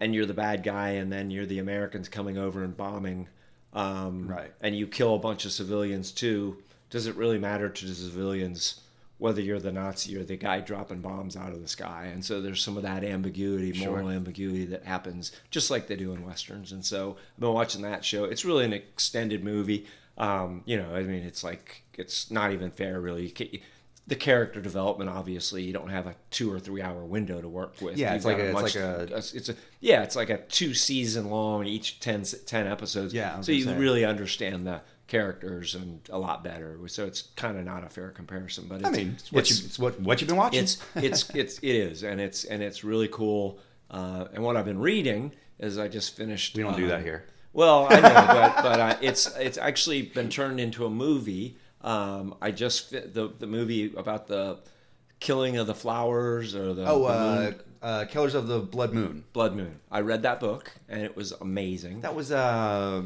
and you're the bad guy, and then you're the Americans coming over and bombing, um, Right. And you kill a bunch of civilians too. Does it really matter to the civilians whether you're the Nazi or the guy dropping bombs out of the sky? And so there's some of that ambiguity, moral ambiguity that happens just like they do in westerns. And so I've been watching that show. It's really an extended movie. Um, you know, I mean, it's like it's not even fair, really. You the character development, obviously, you don't have a two or three hour window to work with. Yeah, You've it's like a- it's much- like a- it's a yeah, it's like a two season long, each 10, 10 episodes. Yeah, so you really understand the characters and a lot better. So it's kind of not a fair comparison, but it's, I mean, it's what you it's what what you've been watching. it's it's it's it is, and it's and it's really cool. Uh, and what I've been reading is I just finished. we don't do uh, that here. Well, I know, but but uh, it's it's actually been turned into a movie. Um, I just the the movie about the killing of the flowers or the, Oh, the uh, uh, Killers of the Blood Moon. Blood Moon. I read that book and it was amazing. That was uh,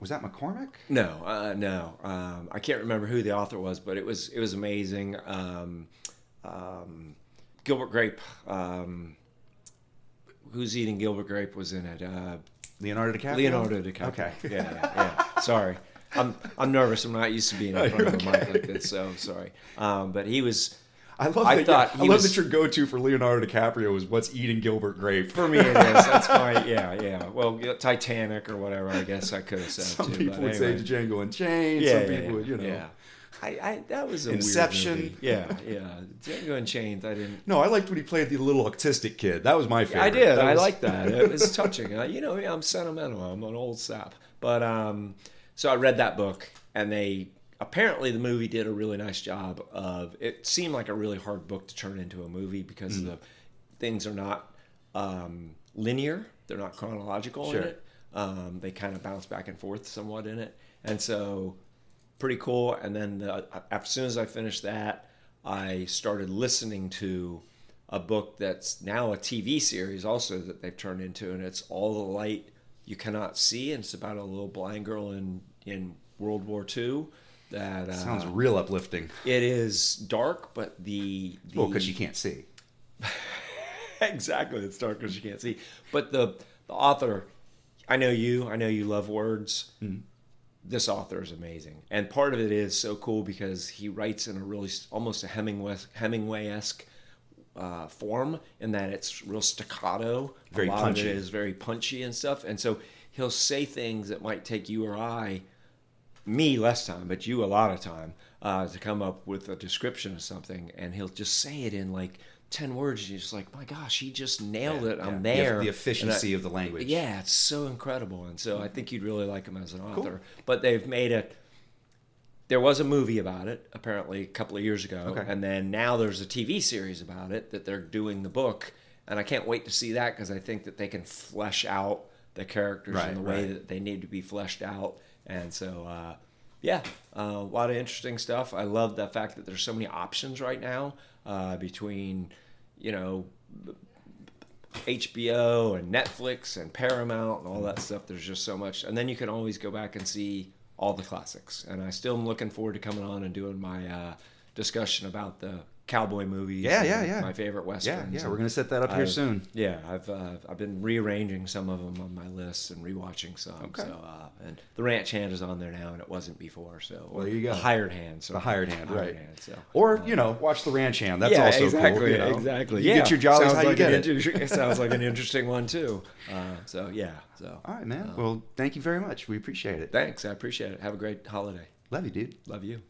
Was that McCormick? No, uh, no, um, I can't remember who the author was, but it was it was amazing. Um, um, Gilbert Grape, um, who's eating Gilbert Grape was in it. Uh, Leonardo DiCaprio. Leonardo DiCaprio. Okay. Yeah, yeah, yeah. Sorry, I'm I'm nervous. I'm not used to being in front of a mic like this, so I'm sorry. Um, but he was. I love I that. thought yeah, I love was- that your go-to for Leonardo DiCaprio is what's eating Gilbert Grape. For me, it is. That's my yeah, yeah. Well, Titanic or whatever. I guess I could have said. Some too, people would anyway. say Django Unchained. Yeah, some yeah, people, would, you know. Yeah. I, I that was a Inception. Yeah, yeah. Django Unchained. I didn't. No, I liked when he played the little autistic kid. That was my favorite. I did. That I was- like that. It was touching. You know, I'm sentimental. I'm an old sap. But um, so I read that book, and they apparently the movie did a really nice job of. It seemed like a really hard book to turn into a movie because Mm. the things are not um, linear. They're not chronological Sure. in it. Um, they kind of bounce back and forth somewhat in it, and so pretty cool. And then the, as soon as I finished that, I started listening to a book that's now a TV series also that they've turned into, and it's All the Light You Cannot See, and it's about a little blind girl in in World War II. That uh, Sounds real uplifting. it is dark, but the, the Well, because you can't see. exactly it's dark because you can't see. But the the author, I know you, I know you love words. This author is amazing, and part of it is so cool because he writes in a really almost a Hemingway Hemingway esque uh, form in that it's real staccato. Very a lot punchy. Of it is very punchy and stuff, and so he'll say things that might take you or I me less time, but you a lot of time uh, to come up with a description of something, and he'll just say it in like ten words, and you're just like, my gosh, he just nailed it. I'm Yeah. there. The, the And I- efficiency of the language. yeah, it's so incredible, and so I think you'd really like him as an author. But they've made it. There was a movie about it apparently a couple of years ago, Okay. and then now there's a TV series about it that they're doing the book, and I can't wait to see that because I think that they can flesh out the characters Right, in the way right. that they need to be fleshed out, and so. Uh, yeah, uh, a lot of interesting stuff. I love the fact that there's so many options right now uh, between, you know, HBO and Netflix and Paramount and all that stuff. There's just so much, and then you can always go back and see all the classics. And I still am looking forward to coming on and doing my uh, discussion about the cowboy movies. Yeah, yeah, yeah. My favorite westerns. yeah, yeah. we're gonna set that up here I've- soon. Yeah, I've uh, I've been rearranging some of them on my list and rewatching some. Okay. So, uh, and the ranch hand is on there now, and it wasn't before. So, Well, there you go. The hired hand. So The hired hand, right? hand, so. Or you know, watch the ranch hand. That's yeah, also exactly, cool. you know. exactly. You yeah. get your jollies sounds how you like get an it. sounds like an interesting one too. Uh, so yeah, so All right, man. well, thank you very much. We appreciate it. thanks. I appreciate it. Have a great holiday. Love you, dude. Love you.